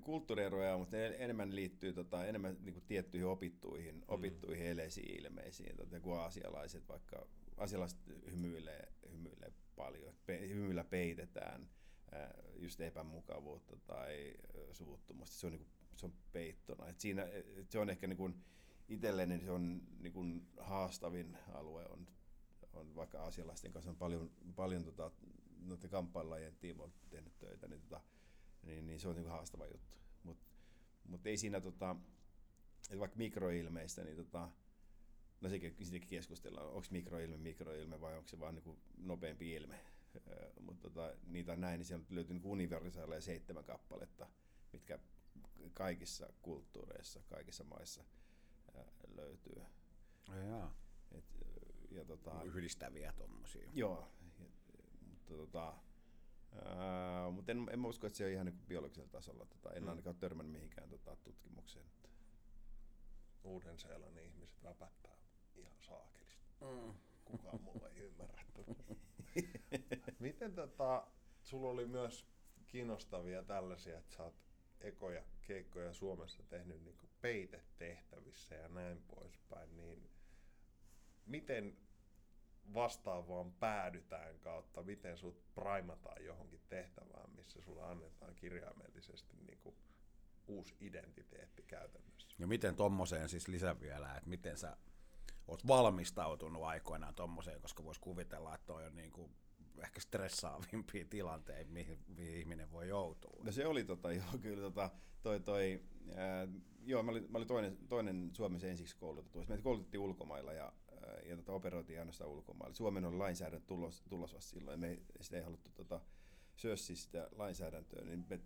kulttuurieroja, mutta ne enemmän liittyy tota, enemmän niin kuin tiettyihin opittuihin, mm. opittuihin eleisiin ilmeisiin, tota, kuin aasialaiset, vaikka asialaiset hymyilee, hymyilee paljon, Pe, hymyillä peitetään just epämukavuutta tai suuttumusta, se on, niin kuin, se on peittona. Et siinä, et se on ehkä niin kuin, itselleni se on niin kuin, haastavin alue on on vaikka asialaisten kanssa on paljon, paljon tota, noiden kamppailajien tiimoilta tehnyt töitä, niin, tota, niin, niin se on niin haastava juttu. Mutta mut ei siinä, tota, että vaikka mikroilmeistä, niin tota, no sekin, siitäkin keskustellaan, onko mikroilme mikroilme vai onko se vaan niin nopeampi ilme. Mutta tota, niitä on näin, niin siellä löytyy niin universaaleja seitsemän kappaletta, mitkä kaikissa kulttuureissa, kaikissa maissa ää, löytyy. Ja, Et, ja tota, yhdistäviä tuommoisia. Joo, ja, mutta tota, ää, mutta en, en mä usko, että se on ihan niin biologisella tasolla. Tota, en mm. ainakaan törmännyt mihinkään tota, tutkimukseen. Uuden-Seelannin ihmiset väpättää ihan saakelisti. Mm. Kukaan muu ei ymmärrä. Miten tota, sulla oli myös kiinnostavia tällaisia, että sä oot ekoja keikkoja Suomessa tehnyt niin peitetehtävissä ja näin poispäin, niin miten vastaavaan päädytään kautta, miten sut primataan johonkin tehtävään, missä sulla annetaan kirjaimellisesti niin kuin uusi identiteetti käytännössä. Ja miten tommoseen siis lisä vielä, että miten sä oot valmistautunut aikoinaan tommoseen, koska vois kuvitella, että toi on niin kuin ehkä stressaavimpia tilanteita, mihin, mihin ihminen voi joutua. No se oli tota, joo, kyllä tota, toi, toi, ää, joo, mä olin, mä olin toinen, toinen Suomessa ensiksi koulutettu. Meitä koulutettiin ulkomailla ja ja tota, operoitiin ainoastaan ulkomailla. Suomen oli lainsäädäntö tulos, tulos vasta silloin, me sitä ei haluttu tota, sössiä sitä lainsäädäntöä, niin me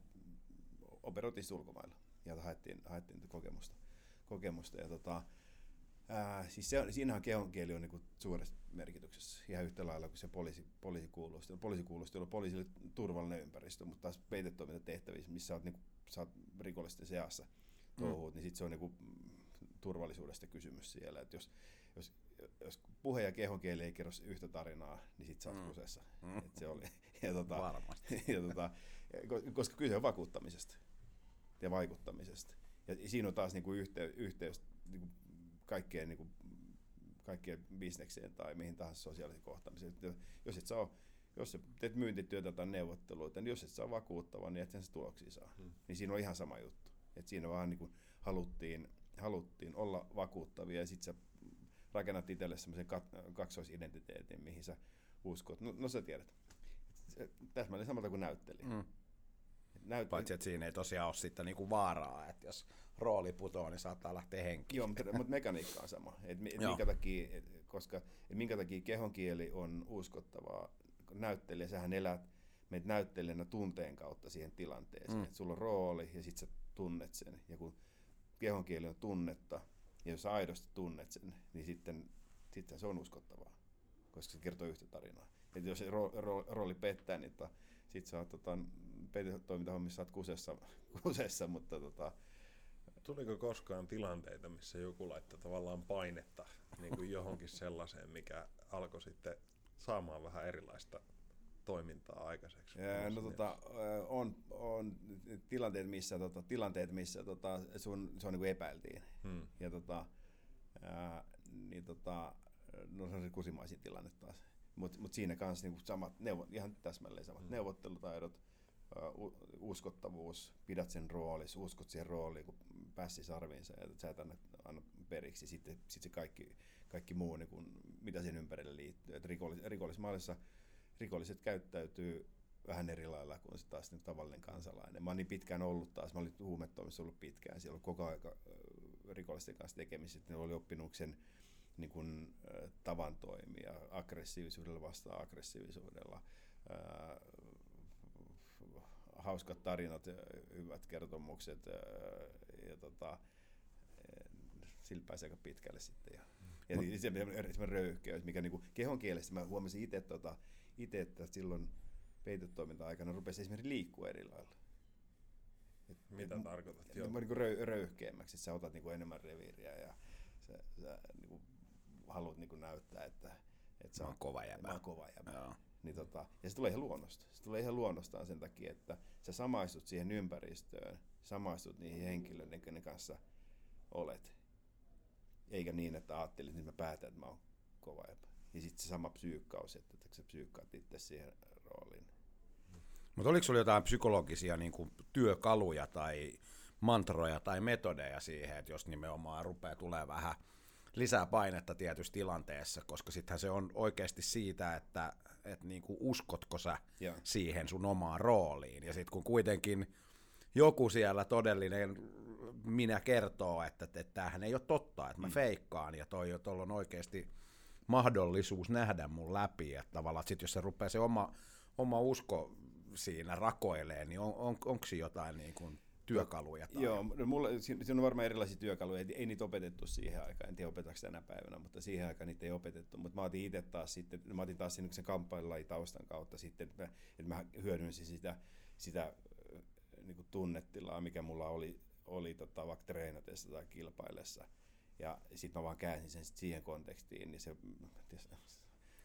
operoitiin ulkomailla ja haettiin, haettiin kokemusta. kokemusta ja tota, Ää, siis se, siinähän kehonkieli on niin suuressa merkityksessä, ihan yhtä lailla kuin se poliisi, poliisikuulustelu. Poliisikuulustelu on poliisille turvallinen ympäristö, mutta taas peitetoimintatehtävissä, missä olet, niin kuin, sä oot rikollisten seassa touhuut, mm. niin sit se on niin kuin, turvallisuudesta kysymys siellä. Et jos, jos, jos puhe ja kehonkieli ei kerro yhtä tarinaa, niin sit sä oot mm. kusessa. Mm. Et se oli. Ja tota, Varmasti. Ja tota, koska kyse on vakuuttamisesta ja vaikuttamisesta. Ja siinä on taas niin kuin yhteys, yhteys niin kuin kaikkeen, niin kuin, kaikkeen bisnekseen tai mihin tahansa sosiaaliseen kohtaamiseen. Jos et saa jos sä teet myyntityötä tai neuvotteluita, niin jos et saa vakuuttava, niin et sen tuloksia saa. Hmm. Niin siinä on ihan sama juttu. Et siinä vaan niin kuin haluttiin, haluttiin olla vakuuttavia ja sitten sä rakennat itselle semmoisen kaksoisidentiteetin, mihin sä uskot. No, no sä tiedät. Täsmälleen samalta kuin näyttelijä. Hmm. Näyt... Paitsi, että siinä ei tosiaan ole sitten niinku vaaraa, että jos rooli putoaa, niin saattaa lähteä henkiin. Joo, mutta, mutta mekaniikka on sama. Et, et minkä takia, et, koska et minkä takia kehonkieli on uskottavaa näyttelijä, sähän elät meitä näyttelijänä tunteen kautta siihen tilanteeseen. Mm. Et sulla on rooli ja sitten sä tunnet sen. Ja kun kehonkieli on tunnetta, ja jos aidosti tunnet sen, niin sitten, sitten se on uskottavaa, koska se kertoo yhtä tarinaa. Et jos se ro, ro, rooli pettää, niin tota, sitten sä oot tota, peitetoimintahommissa oot kusessa, kusessa mutta tota, Tuliko koskaan tilanteita, missä joku laittaa tavallaan painetta niin kuin johonkin sellaiseen, mikä alkoi sitten saamaan vähän erilaista toimintaa aikaiseksi? Ja, no, tota, on, on tilanteet, missä, tota, tilanteet, missä tota, sun, se on niin kuin epäiltiin. Hmm. Ja tota, ää, niin tota, no se on se kusimaisin tilanne taas. Mutta mut siinä kanssa niin samat, neuvo, ihan täsmälleen samat hmm. neuvottelutaidot, uskottavuus, pidät sen roolis, uskot siihen rooliin, kun pässi sarviinsa ja sä et anna, anna periksi. Sitten sit se kaikki, kaikki muu, niin kun, mitä sen ympärille liittyy. Et rikollis, rikollismaalissa rikolliset käyttäytyy vähän eri lailla kuin se taas niin tavallinen kansalainen. Mä oon niin pitkään ollut taas, mä olin huumetoimissa ollut pitkään, siellä oli koko aika rikollisten kanssa tekemisissä, ne oli oppinut sen niin kuin, tavan toimia aggressiivisuudella vastaan aggressiivisuudella. Ää, hauskat tarinat, hyvät kertomukset ja, ja tota, sillä pääsee aika pitkälle sitten. Ja, ja mm. se, se röyhkeys, mikä niin kehon kielestä, mä huomasin itse, tota, ite, että silloin peitetoiminta-aikana rupesi esimerkiksi liikkua eri lailla. Et, Mitä et, tarkoitat? Et, niin kuin röy, röyhkeämmäksi, että sä otat niin kuin enemmän reviiriä ja sä, sä niin kuin haluat niin kuin näyttää, että, että sä mä oon kova jäbä. Mä oon kova jäbä. Joo. Niin tota, ja se tulee ihan luonnosta. Se tulee ihan luonnostaan sen takia, että sä samaistut siihen ympäristöön, samaistut niihin henkilöiden, kenen kanssa olet. Eikä niin, että ajattelit, että mä päätän, että mä oon kova jäbä. Ja sitten se sama psyykkaus, että, että sä psyykkaat itse siihen rooliin. Mutta oliko sulla jotain psykologisia niin kuin, työkaluja tai mantroja tai metodeja siihen, että jos nimenomaan rupeaa tulee vähän lisää painetta tietyssä tilanteessa, koska sittenhän se on oikeasti siitä, että, että niin kuin uskotko sä Joo. siihen sun omaan rooliin. Ja sitten kun kuitenkin joku siellä todellinen minä kertoo, että, että, tämähän ei ole totta, että mä mm. feikkaan ja toi on oikeasti mahdollisuus nähdä mun läpi, että tavallaan sit jos se rupeaa se oma, oma usko siinä rakoilee, niin on, on, onko jotain niin kuin työkaluja? Tai... Joo, no mulla, siinä on varmaan erilaisia työkaluja, ei, niitä opetettu siihen aikaan, en tiedä opetetaanko tänä päivänä, mutta siihen aikaan niitä ei opetettu, mutta mä otin itse taas sitten, mä otin taas sen kamppailulajin taustan kautta sitten, että mä, että mä hyödynsin sitä, sitä niin kuin tunnetilaa, mikä mulla oli, oli tota, vaikka treenatessa tai kilpailessa, ja sitten mä vaan käänsin sen sit siihen kontekstiin, niin se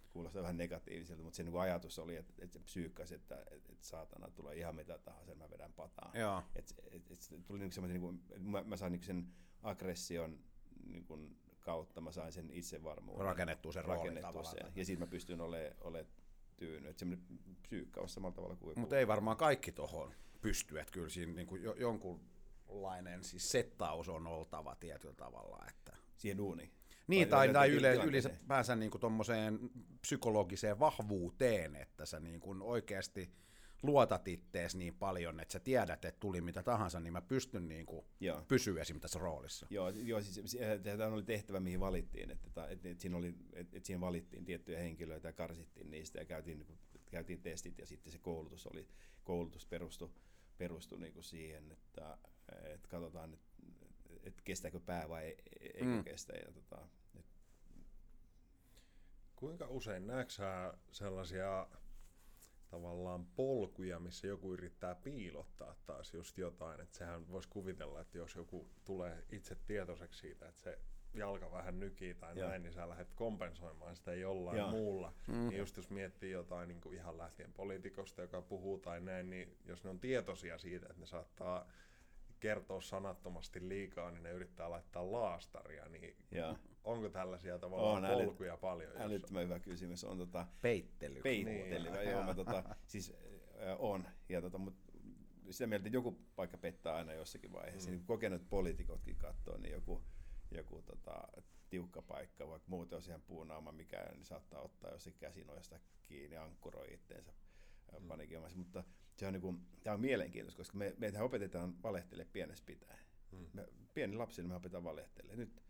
kuulostaa vähän negatiiviselta, mutta se niin ajatus oli, että, että se että, että, että saatana tulee ihan mitä tahansa, mä vedän pataan. Et, et, et, tuli niin semmoinen, niin kuin, mä, mä sain niin sen aggression niin kuin, kautta, mä sain sen itsevarmuuden. Rakennettua sen rakennettua roolin sen. Ja sitten mä pystyn olemaan ole tyynyt. Että semmoinen psyykkaus samalla tavalla kuin... Mutta ei varmaan kaikki tuohon pysty, että kyllä siinä niin kuin jo, jonkunlainen siis settaus on oltava tietyllä tavalla. Että... Siihen duuniin. Niin, tai, tai yle, ylipäänsä niin tuommoiseen psykologiseen vahvuuteen, että sä niin kuin oikeasti luotat ittees niin paljon, että sä tiedät, että tuli mitä tahansa, niin mä pystyn niin kuin pysyä esimerkiksi tässä roolissa. Joo, joo siis tämä oli tehtävä, mihin valittiin, että, että, että, siinä, oli, että, että siinä valittiin tiettyjä henkilöitä ja karsittiin niistä ja käytiin, niin käytiin testit ja sitten se koulutus oli, koulutus perustui, perustui niin kuin siihen, että, että katsotaan, että et kestääkö pää vai e, eikö mm. kestä. Ja, tota, et... Kuinka usein näetkö sellaisia tavallaan polkuja, missä joku yrittää piilottaa taas just jotain. Että sehän voisi kuvitella, että jos joku tulee itse tietoiseksi siitä, että se jalka vähän nykii tai Joo. näin, niin sä lähdet kompensoimaan sitä jollain Joo. muulla. Mm. Niin just jos miettii jotain niin kuin ihan lähtien poliitikosta, joka puhuu tai näin, niin jos ne on tietoisia siitä, että ne saattaa kertoa sanattomasti liikaa, niin ne yrittää laittaa laastaria, niin Joo. onko tällaisia tavallaan on, polkuja älyt, paljon? Älyttömän hyvä kysymys. On tota, peittely. Peittely, niin. joo, mä, tota, siis äh, on. Ja tota, mut sitä mieltä, että joku paikka pettää aina jossakin vaiheessa. Mm. Niin kokenut poliitikotkin katsoo, niin joku, joku tota, tiukka paikka, vaikka muuten olisi ihan puunaama mikä, niin saattaa ottaa jossakin käsinoista kiinni, ankkuroi itteensä mm. Mutta se on, niin kuin, tämä on mielenkiintoista, koska me, meitä opetetaan valehtele pienestä pitää. Mm. Me, pieni lapsi, niin me opetetaan valehtele. Nyt,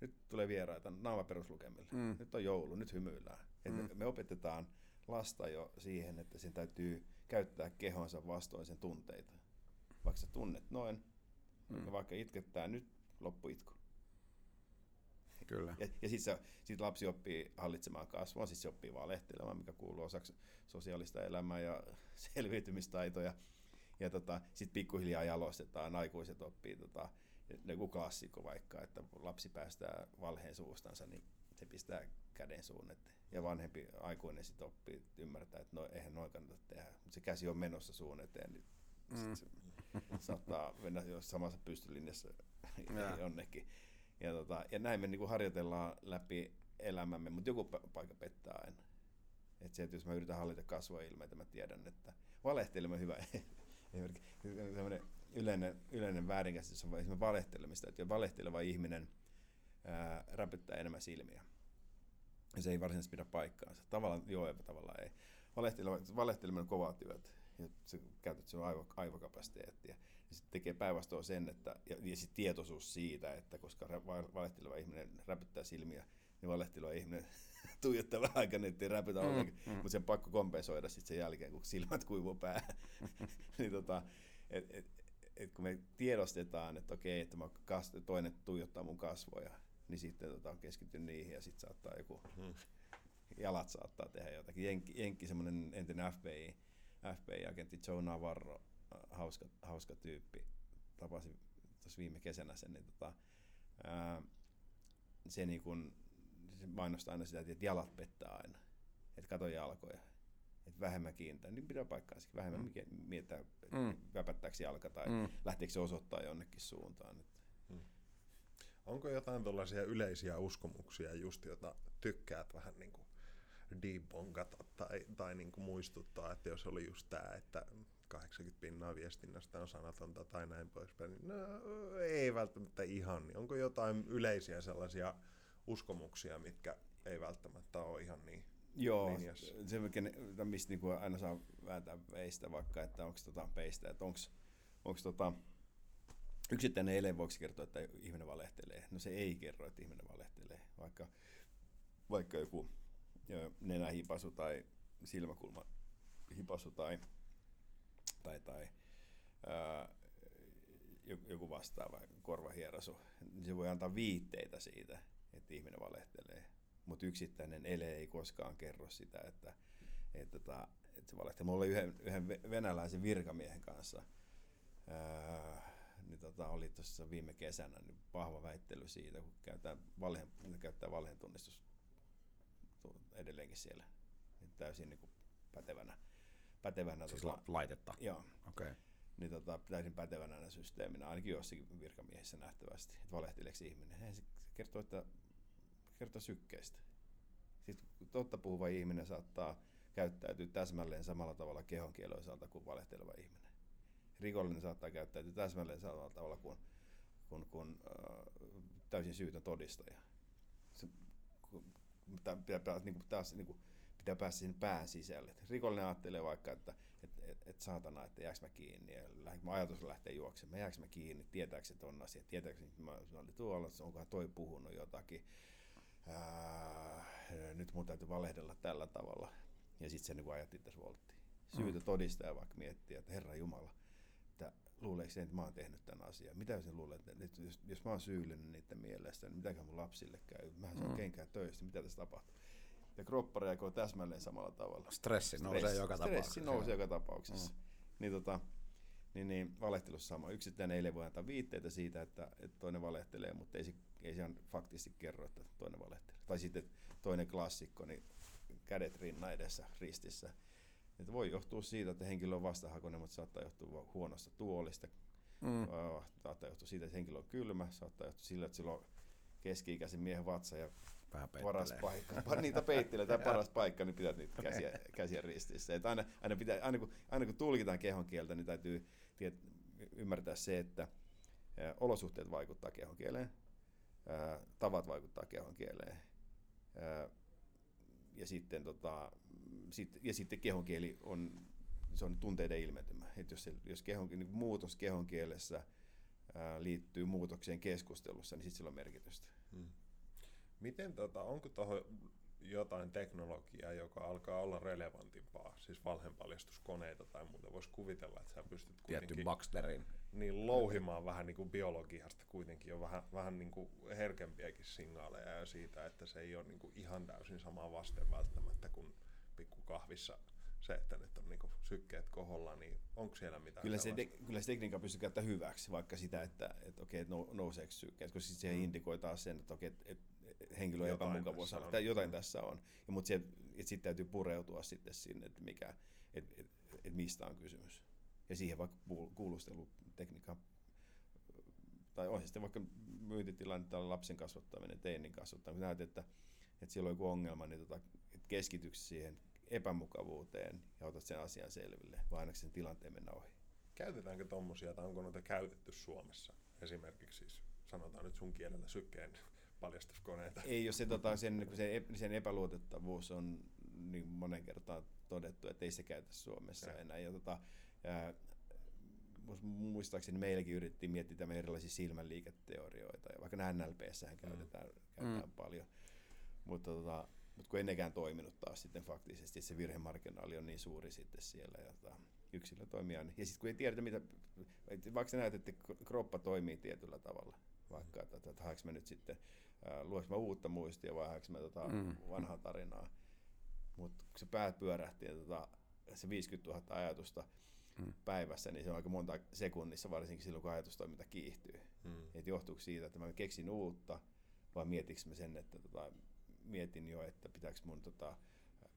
nyt tulee vieraita naama peruslukemille. Mm. Nyt on joulu, nyt hymyillään. Mm. me, me opetetaan lasta jo siihen, että sen täytyy käyttää kehonsa vastoin sen tunteita. Vaikka sä tunnet noin, mm. ja vaikka itkettää nyt, loppu itku. Kyllä. Ja, ja sitten sit lapsi oppii hallitsemaan kasvua, siis se oppii valehtelemaan, mikä kuuluu osaksi sosiaalista elämää ja selviytymistaitoja. Ja tota, sitten pikkuhiljaa jalostetaan, aikuiset oppii tota, joku klassikko vaikka, että lapsi päästää valheen suustansa, niin se pistää käden suun eteen. Ja vanhempi aikuinen sitten oppii ymmärtää, että no, eihän noin kannata tehdä. Mutta se käsi on menossa suun eteen, niin mm. se saattaa mennä jos samassa pystylinjassa jonnekin. Ja, tota, ja näin me niinku harjoitellaan läpi elämämme, mutta joku paikka pettää aina. Et se, että jos mä yritän hallita kasvoilmeitä, mä tiedän, että valehtelemme hyvä yleinen, yleinen väärinkäsitys on esimerkiksi valehtelemista, että valehteleva ihminen ää, räpyttää enemmän silmiä. Ja se ei varsinaisesti pidä paikkaansa. Tavallaan joo, eipä tavallaan ei. Valehteleminen on kovaa työtä. Ja se käytät sun aivo, aivokapasiteettia. Ja sitten tekee päinvastoin sen, että, ja, ja sitten tietoisuus siitä, että koska valehteleva ihminen räpyttää silmiä, niin valehteleva ihminen tuijottaa vähän aikaa, niin ettei räpytä mm, mm. mutta sen pakko kompensoida sitten sen jälkeen, kun silmät kuivuu päähän. niin tota, et, et, et kun me tiedostetaan, että okei, että mä kas, toinen tuijottaa mun kasvoja, niin sitten tota, keskityn niihin ja sitten saattaa joku, mm. jalat saattaa tehdä jotakin. Jenkki, Jenkki semmoinen entinen FBI, FBI-agentti Joe Navarro, hauska, hauska tyyppi, tapasin tuossa viime kesänä sen, niin tota, ää, se, niin kun, se mainostaa aina sitä, että jalat pettää aina. Että kato jalkoja. Että vähemmän kiintää, niin pitää paikkaa vähemmän mm. mietitään, mm. väpättääkö jalka tai mm. lähteekö se osoittaa jonnekin suuntaan. Mm. Onko jotain tällaisia yleisiä uskomuksia, just jota tykkäät vähän niin kuin debunkata tai, tai niin kuin muistuttaa, että jos oli just tämä, että 80 pinnaa viestinnästä on sanatonta tai näin poispäin, niin no, ei välttämättä ihan. Niin onko jotain yleisiä sellaisia uskomuksia, mitkä ei välttämättä ole ihan niin Joo, linjassa? se mistä niin aina saa vääntää veistä vaikka, että onko tota peistä, että onko tota, yksittäinen ele voiko kertoa, että ihminen valehtelee? No se ei kerro, että ihminen valehtelee, vaikka, vaikka joku nenähipasu tai silmäkulma hipasu tai tai, tai ää, joku vastaava korvahierasu, niin se voi antaa viitteitä siitä, että ihminen valehtelee. Mutta yksittäinen ele ei koskaan kerro sitä, että, että, että, että se valehtelee. Mulla oli yhden, yhden venäläisen virkamiehen kanssa, ää, niin tota, oli tuossa viime kesänä niin vahva väittely siitä, kun käytetään valheen, käyttää valheentunnistus edelleenkin siellä niin täysin niin kuin pätevänä pätevänä. Siis tota, laitetta? Joo. Okay. Niin tota, täysin pätevänä systeeminä, ainakin jossakin virkamiehissä nähtävästi, että valehteleeksi ihminen. Se kertoo, että kertoo sykkeistä. Sitten totta puhuva ihminen saattaa käyttäytyä täsmälleen samalla tavalla kehonkielen osalta kuin valehteleva ihminen. Rikollinen saattaa käyttäytyä täsmälleen samalla tavalla kuin, kuin, kuin äh, täysin syytön todistaja. Se, pitää, pitää, niin kuin, taas, niin kuin, pitää päästä sinne pään sisälle. Rikollinen ajattelee vaikka, että et, et, et saatana, että jääkö mä kiinni. Ja mä ajatus lähtee juoksemaan, jääkö mä kiinni, tietääkö se ton asian, tietääkö että mä, mä olin tuolla, onkohan toi puhunut jotakin. Ää, nyt mun täytyy valehdella tällä tavalla. Ja sitten se niin ajatti tässä volttiin. Syytä mm. todistaja vaikka miettii, että Herra Jumala, että luulee, ajattelee sen, että mä oon tehnyt tämän asian? Mitä sen luulee, että, että jos, jos mä oon syyllinen niiden mielestä, niin mun lapsille käy? Mähän saan mm. kenkää töistä, mitä tässä tapahtuu? Ja kroppa reagoi täsmälleen samalla tavalla. Stressi nousee Stress, joka tapauksessa. Stressi nousee joka tapauksessa. Mm. Niin, tota, niin, niin valehtelussa sama. Yksittäinen eilen voi antaa viitteitä siitä, että, että toinen valehtelee, mutta ei se, ei se faktisesti kerro, että toinen valehtelee. Tai sitten toinen klassikko, niin kädet rinnan edessä ristissä. Että voi johtua siitä, että henkilö on vastahakoinen, mutta saattaa johtua huonosta tuolista. Mm. Saattaa johtua siitä, että henkilö on kylmä. Saattaa johtua sillä, että sillä on keski-ikäisen miehen vatsa ja paras paikka. Niitä peittelee, tämä paras paikka, niin pitää niitä käsiä, käsiä ristissä. Että aina, aina, pitää, aina, kun, aina kun tulkitaan kehon kieltä, niin täytyy tiet, ymmärtää se, että olosuhteet vaikuttaa kehon kieleen, tavat vaikuttaa kehon kieleen, ja sitten, tota, sit, ja sitten kehon kieli on, se on tunteiden ilmentymä. Et jos, se, jos kehon, niin muutos kehon kielessä ää, liittyy muutokseen keskustelussa, niin sitten sillä on merkitystä. Hmm. Miten, tota, onko tuohon jotain teknologiaa, joka alkaa olla relevantimpaa, siis valheenpaljastuskoneita tai muuta. Voisi kuvitella, että sä pystyt kuitenkin Tietty Baxterin. Niin louhimaan vähän niin kuin biologiasta kuitenkin on vähän, vähän niin kuin herkempiäkin signaaleja ja siitä, että se ei ole niin kuin ihan täysin samaa vasten välttämättä kuin pikku kahvissa se, että nyt on niinku sykkeet koholla, niin onko siellä mitään kyllä se, de, kyllä se tekniikka pystyy käyttämään hyväksi, vaikka sitä, että et, okei, okay, no, nouseeko sykkeet, koska se mm. indikoi taas sen, että okei, okay, et, henkilö on epämukavuus, tai jotain tässä on. Ja, mutta sitten täytyy pureutua sitten sinne, että mikä, et, et, et mistä on kysymys. Ja siihen vaikka kuulustelutekniikka, tai on sitten vaikka myyntitilanne tai lapsen kasvattaminen, teinin kasvattaminen, näet, että, että siellä on joku ongelma, niin tota, keskityksi siihen epämukavuuteen ja otat sen asian selville, vai ainakin sen tilanteen mennä ohi. Käytetäänkö tuommoisia, tai onko noita käytetty Suomessa? Esimerkiksi siis, sanotaan nyt sun kielellä sykkeen paljastuskoneita. Ei, jos se, tota, sen, se, sen epäluotettavuus on niin monen kertaan todettu, että ei se käytä Suomessa ja. enää. Ja, tota, ja, muistaakseni meilläkin yritettiin miettiä tämän erilaisia silmänliiketeorioita, ja vaikka NLPssähän mm. käytetään, mm. käytetään mm. paljon. Mutta tota, mutta kun ennenkään toiminut taas sitten faktisesti, se virhemarginaali on niin suuri sitten siellä. Ja tota, yksilö toimii aina. Ja sitten kun ei tiedetä, mitä, vaikka sä näet, että kroppa toimii tietyllä tavalla, vaikka että, että, että haeks mä nyt sitten, äh, luoks mä uutta muistia vai haeks mä tota mm. vanhaa tarinaa. Mutta kun se päät pyörähti ja tota, se 50 000 ajatusta mm. päivässä, niin se on aika monta sekunnissa, varsinkin silloin kun ajatustoiminta kiihtyy. Mm. Että johtuuko siitä, että mä keksin uutta, vai mietinkö mä sen, että tota, mietin jo, että pitääkö mun, tota,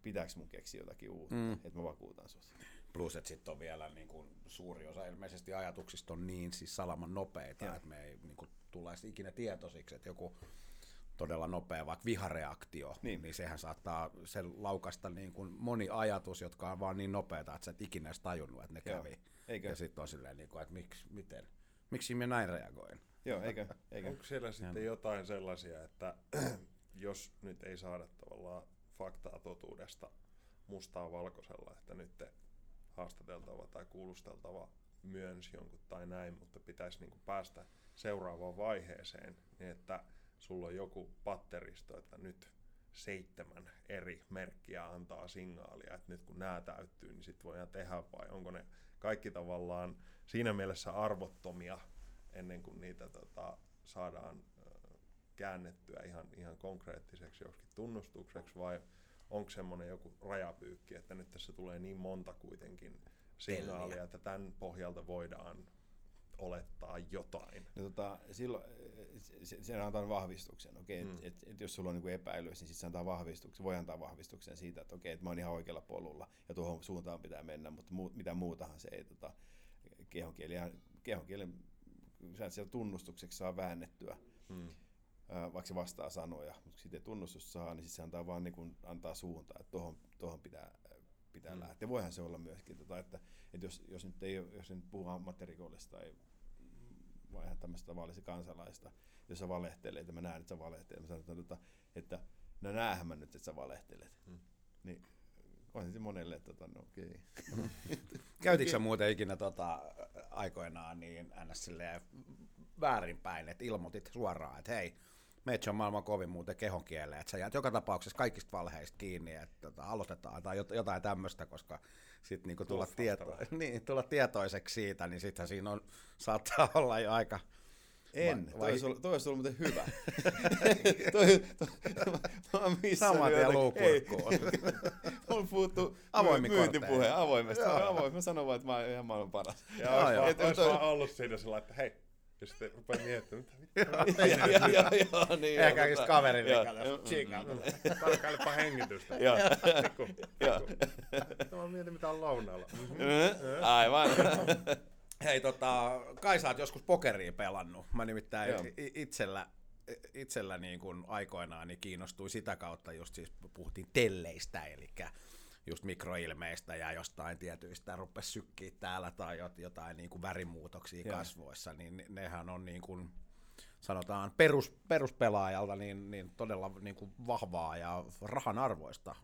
pitääkö mun keksiä jotakin uutta, mm. että mä vakuutan sut. Plus, että sitten on vielä niin kuin, suuri osa ilmeisesti ajatuksista on niin siis salaman nopeita, ja. että me ei niin kuin, tule ikinä tietoisiksi, että joku todella nopea vaikka vihareaktio, niin, niin sehän saattaa sen laukasta niin kuin moni ajatus, jotka on vaan niin nopeita, että sä et ikinä edes tajunnut, että ne Joo. kävi. Eikö? Ja sitten on silleen, niin kuin, että miksi, miten, miksi me näin reagoin. Joo, eikö? eikö? Onko siellä sitten jotain sellaisia, että jos nyt ei saada tavallaan faktaa totuudesta mustaa valkoisella, että nyt haastateltava tai kuulusteltava myönsi jonkun tai näin, mutta pitäisi niin kuin päästä seuraavaan vaiheeseen, niin että sulla on joku patteristo, että nyt seitsemän eri merkkiä antaa signaalia, että nyt kun nämä täyttyy, niin sitten voidaan tehdä vai onko ne kaikki tavallaan siinä mielessä arvottomia ennen kuin niitä tota, saadaan käännettyä ihan, ihan konkreettiseksi joksikin tunnustukseksi vai onko semmoinen joku rajapyykki, että nyt tässä tulee niin monta kuitenkin signaalia, että tämän pohjalta voidaan olettaa jotain. No, tota, silloin se, se antaa vahvistuksen. Okei, okay, mm. et, et, et jos sulla on niinku epäilys, niin sitten se antaa vahvistuksen, voi antaa vahvistuksen siitä, että okei, okay, että mä oon ihan oikealla polulla ja tuohon suuntaan pitää mennä, mutta mu, mitä muutahan se ei tota, kehonkielen, kehonkielen sieltä tunnustukseksi saa väännettyä. Mm vaikka se vastaa sanoja, mutta sitten tunnustus saa, niin se antaa vaan niin kuin, antaa suuntaa, että tuohon, tuohon pitää, pitää mm. lähteä. Voihan se olla myöskin, tota, että, että jos, jos, nyt ei, jos nyt puhuu ammattirikollista tai vai ihan tämmöistä tavallista kansalaista, jos sä valehtelet, että mä näen, että sä valehtelet, mä sanon, että, tota, että no näähän mä nyt, että sä valehtelet. Mm. Niin on se monelle, että tota, no okei. Okay. Käytitkö muuten ikinä tota, aikoinaan niin ns. väärinpäin, että ilmoitit suoraan, että hei, Meitsi on maailman kovin muuten kehon kieleen, että sä jäät joka tapauksessa kaikista valheista kiinni, että tota, aloitetaan tai jot- jotain tämmöistä, koska sitten niinku tulla, tieto- niin, tulla tietoiseksi siitä, niin sittenhän siinä on, saattaa olla jo aika, En, Vai- toi, vai- olisi ollut, toi olisi ollut muuten hyvä. toi, toi, mä oon missannut Saman tien luukurkkuun. Ei, Mulla puuttuu Avoimin myyntipuhe avoimesti. Joo. Avoin, mä sanon vaan, että mä oon ihan maailman paras. Ja Joo, olisi, joo. vaan, Et- olisi toi- vaan ollut siinä sellainen, että hei, ja sitten rupeaa miettimään, mitä mä Joo, joo, joo, niin. Ehkä just kaverille joo, kato, joo, tsiikata. Tarkkailepa hengitystä. Joo, Pikku, joo. pikku. Mä mietin, mitä on lounaalla. Mhm. Aivan. Hei, tota, Kai sä oot joskus pokeria pelannut. Mä nimittäin itsellä, itsellä niin kuin aikoinaan niin kiinnostuin sitä kautta, just siis puhuttiin telleistä, eli just mikroilmeistä ja jostain tietyistä rupesi sykkiä täällä tai jot- jotain niin kuin värimuutoksia Joo. kasvoissa, niin ne- nehän on niin kuin, sanotaan perus, peruspelaajalta niin, niin todella niin kuin vahvaa ja rahan arvoista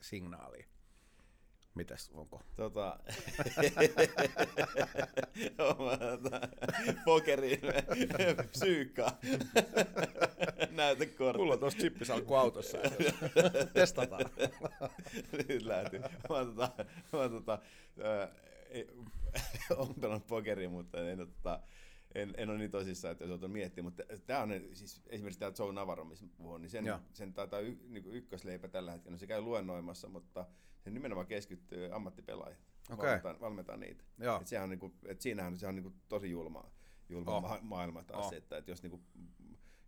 signaalia. Mites, onko? Tota, tota, pokeriin psyykkaa. Näytekortti. Mulla on tuossa chippisalkku autossa. Testataan. Nyt lähti. Mä oon tota, mä oon tota, ei- oon pelannut pokeria, mutta en, tota, en, en ole niin tosissaan, että jos otan miettiä, mutta tämä on siis esimerkiksi tämä Joe Navarro, missä puhun, niin sen, Joo. sen taitaa y, niin ykkösleipä tällä hetkellä, no se käy luennoimassa, mutta se nimenomaan keskittyy ammattipelaajiin. Okei. Valmentaa, valmentaa niitä. Joo. Et sehän on niinku, et siinähän se on niinku tosi julmaa, julma Oh. ma- maailma taas, Oh. että, että jos, niinku,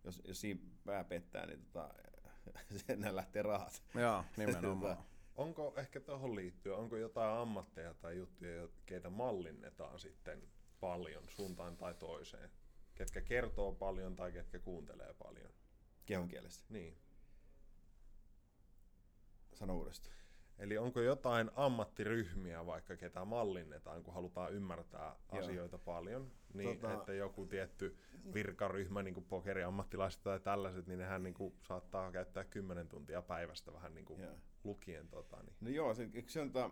jos, jos siinä pää pettää, niin tota, sen lähtee rahat. Joo, nimenomaan. Onko ehkä tuohon liittyen, onko jotain ammatteja tai juttuja, keitä mallinnetaan sitten paljon suuntaan tai toiseen? Ketkä kertoo paljon tai ketkä kuuntelee paljon? Kehon kielessä. Niin. Sano uudestaan. Eli onko jotain ammattiryhmiä vaikka, ketä mallinnetaan, kun halutaan ymmärtää Joo. asioita paljon, niin Tota- että joku tietty virkaryhmä, niin kuin pokeriammattilaiset tai tällaiset, niin nehän niin kuin saattaa käyttää 10 tuntia päivästä vähän niin kuin Joo. lukien tota, niin. No joo, se, se on ta,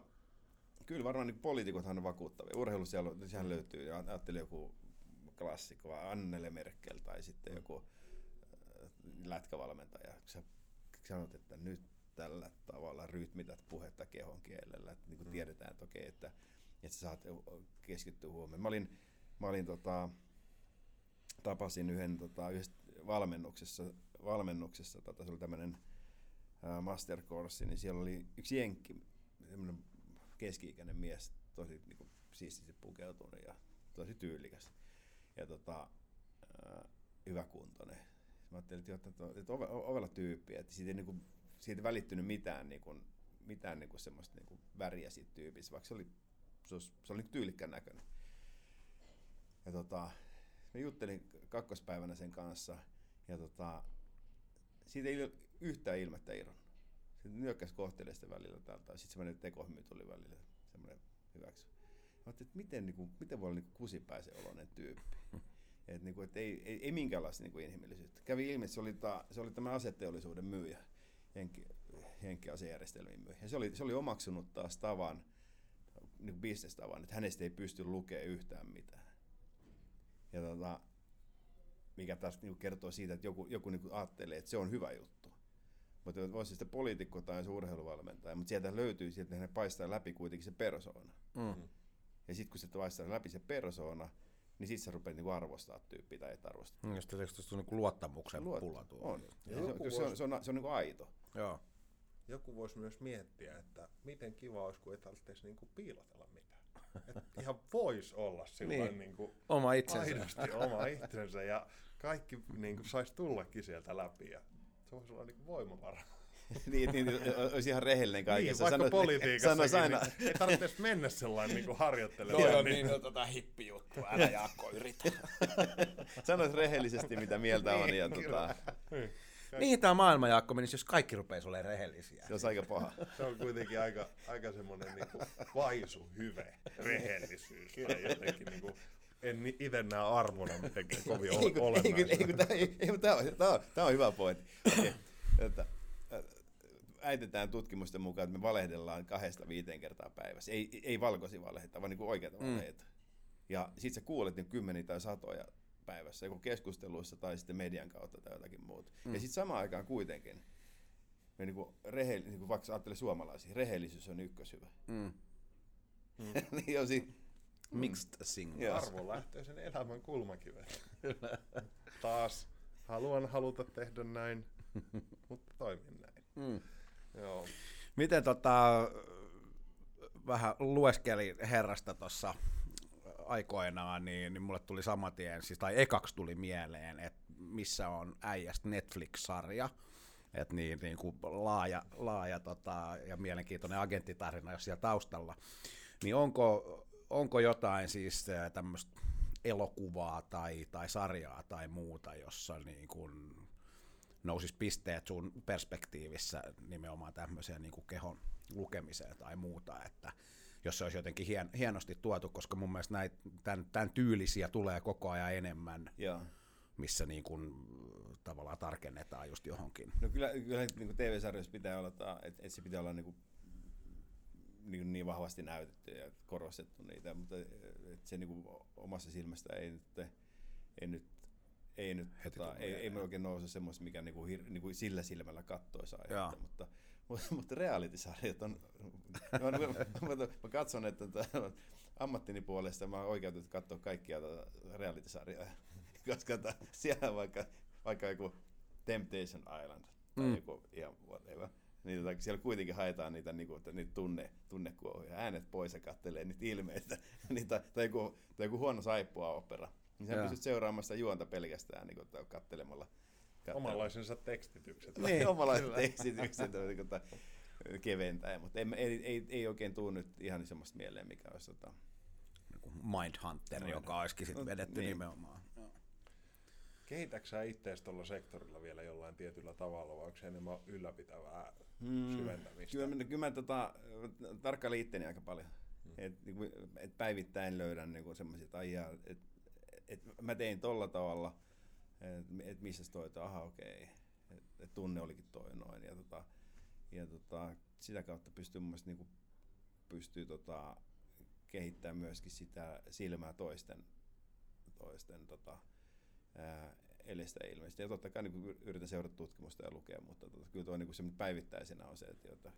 kyllä varmaan niin poliitikothan on vakuuttavia. Urheilussa siellä, on- sehän löytyy, ja ajattelin joku klassikko, Annele Merkel tai sitten joku äh, lätkävalmentaja. Sä sanot, että nyt tällä tavalla rytmität puhetta kehon kielellä, että niin kuin tiedetään, että okei, että, että sä saat keskittyä huomioon. Mä olin, mä olin tota, tapasin yhden tota, valmennuksessa, valmennuksessa tota, se oli tämmöinen ää, mastercourse, niin siellä oli yksi jenkki, semmoinen keski-ikäinen mies, tosi niin kuin, siististi pukeutunut ja tosi tyylikäs. Ja tota, hyväkuntoinen. Mä ajattelin, että, että, että ove, ovella tyyppi, että siitä ei, niin kuin, siitä välittynyt mitään, niin kuin, mitään niin kuin semmoista niin kuin väriä siitä tyypistä, vaikka se oli, se, olisi, se oli niin tyylikkään näköinen. Ja tota, mä juttelin kakkospäivänä sen kanssa, ja tota, siitä ei yhtään ilmettä irronnut. Se nyökkäsi kohteleista välillä täältä, sitten semmoinen tekohymy tuli välillä, semmoinen hyväksy. Mä ajattelin, että miten, niin kuin, miten voi olla niin kusipäisen oloinen tyyppi. Et, niin kuin, et ei, ei, ei minkäänlaista niin kuin inhimillisyyttä. Kävi ilmi, että se oli, ta, se oli tämä aseteollisuuden myyjä, henki, henki asejärjestelmien myyjä. Ja se oli, se oli omaksunut taas tavan, niin kuin bisnestavan, että hänestä ei pysty lukemaan yhtään mitään. Ja tota, mikä taas niin kertoo siitä, että joku, joku niin ajattelee, että se on hyvä juttu. Mutta voisi sitten poliitikko tai se urheiluvalmentaja, mutta sieltä löytyy, sieltä ne paistaa läpi kuitenkin se persoona. Mm. Ja sitten kun se paistaa läpi se persoona, niin sitten sä rupeat niinku arvostaa tyyppiä tai et arvosta. Mm, Just tietysti tuossa niinku luottamuksen Luot- pula tuo. On. Ja Se, joku on, se, on, se, on, se on niinku aito. Joo. Joku voisi myös miettiä, että miten kiva olisi, kun ei tarvitsisi niinku piilotella mitään. Et ihan voisi olla sillä Niin. niin. niinku Oma itsensä. aidosti oma itsensä ja kaikki niinku saisi tullakin sieltä läpi. Ja se voisi olla niinku voimavara. niin, niin, niin, olisi ihan rehellinen Niin, kaikessa. vaikka Sanois- politiikassakin, aina, niin ei tarvitsisi mennä sellainen niinku harjoittelemaan. Toi on niin no, tota hippijuttu, älä Jaakko yritä. sanois rehellisesti, mitä mieltä on. Ja, tota, Mihin tää maailma Jaakko menisi, jos kaikki rupeisi olemaan rehellisiä? se olisi aika paha. Se on kuitenkin aika, aika semmoinen niinku vaisu hyve, rehellisyys. Tai jotenkin niinku, en itse näe arvona mitenkään kovin Ei, kun- ei, kun- ei, kun tää- ei, mutta tää on, tää on, tää on hyvä pointti. Äh, Äitetään tutkimusten mukaan, että me valehdellaan kahdesta viiteen kertaa päivässä. Ei, ei valkoisia valheita, vaan niin oikeita Mm. valheita. Ja sit sä kuulet niin kymmeniä tai satoja päivässä, joko keskusteluissa tai sitten median kautta tai jotakin muuta. Mm. Ja sitten samaan aikaan kuitenkin, me niin kuin rehell, niin kuin vaikka ajattelee suomalaisia, rehellisyys on ykköshyvä. Mm. Mm. niin on si- Mixed signal. Arvolähtöisen elämän kulmakivet. Taas haluan haluta tehdä näin, mutta toimin näin. Mm. Joo. Miten tota, vähän lueskeli herrasta tuossa aikoinaan, niin, niin mulle tuli saman tien, siis, tai ekaksi tuli mieleen, että missä on äijästä Netflix-sarja, että niin, niin kuin laaja, laaja tota, ja mielenkiintoinen agenttitarina jos siellä taustalla. Niin onko, onko jotain siis tämmöistä elokuvaa tai, tai sarjaa tai muuta, jossa niin kuin nousisi pisteet sun perspektiivissä nimenomaan tämmöiseen niin kuin kehon lukemiseen tai muuta, että jos se olisi jotenkin hien, hienosti tuotu, koska mun mielestä näitä, tämän, tämän tyylisiä tulee koko ajan enemmän, ja. missä niin kuin, tavallaan tarkennetaan just johonkin. No kyllä, kyllä niin kuin TV-sarjoissa pitää olla, että, että se pitää olla niin kuin niin, niin vahvasti näytetty ja korostettu niitä, mutta että se niin kuin omassa silmästä ei nyt, ei nyt ei nyt, tota, ei, ei me oikein nouse semmoista, mikä niinku, hir, niinku sillä silmällä kattoisi aihetta, mutta, mutta, mutta reality-sarjat on, mä, mä, mä, mä, katson, että ammattini puolesta mä oon oikeutettu katsoa kaikkia reality-sarjoja, koska tota, siellä vaikka, vaikka joku Temptation Island tai mm. joku ihan whatever, niin tota, siellä kuitenkin haetaan niitä, niinku, niitä tunne, tunnekuohuja, äänet pois ja kattelee niitä ilmeitä, niitä, tai, joku, tai joku huono saippua opera niin sä pystyt seuraamaan sitä juonta pelkästään niin kuin, kattelemalla. Omanlaisensa tekstitykset. Niin, omanlaiset tekstitykset niin keventää, mutta ei, ei, ei, ei oikein tule nyt ihan semmoista mieleen, mikä olisi tota... Mindhunter, Mind. joka olisikin sitten no, vedetty niin. nimenomaan. Kehitäksä itseäsi tuolla sektorilla vielä jollain tietyllä tavalla, vai onko se enemmän ylläpitävää hmm. syventämistä? Kyllä, kyllä mä tota, tarkkailen itteni aika paljon. Hmm. Et, niin kuin, et päivittäin löydän niin semmoisia, että et, et mä tein tolla tavalla, että et missä toi, että aha okei, okay. että et tunne olikin toi noin. Ja, tota, ja tota, sitä kautta pystyy mun mielestä, niin kuin, pystyy tota, kehittämään myöskin sitä silmää toisten, toisten tota, ää, elestä ilmeisesti. Ja totta kai niin yritän seurata tutkimusta ja lukea, mutta tota, kyllä tuo niin kuin päivittäisenä on se, että jota,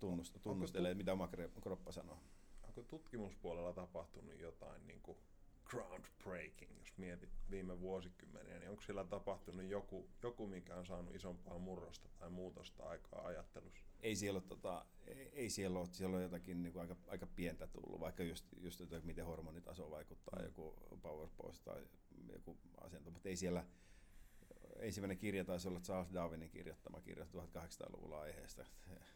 tunnust, tunnustelee, mitä oma kroppa sanoo. Onko tutkimuspuolella tapahtunut jotain niin kuin groundbreaking, jos mietit viime vuosikymmeniä, niin onko sillä tapahtunut joku, joku mikä on saanut isompaa murrosta tai muutosta aikaa ajattelussa? Ei siellä ole, tota, ei siellä ole, siellä on jotakin niin kuin aika, aika pientä tullut, vaikka just, just että miten hormonitaso vaikuttaa, mm. joku power post tai joku asento, mutta ei siellä, ensimmäinen kirja taisi olla Charles Darwinin kirjoittama kirja 1800-luvulla aiheesta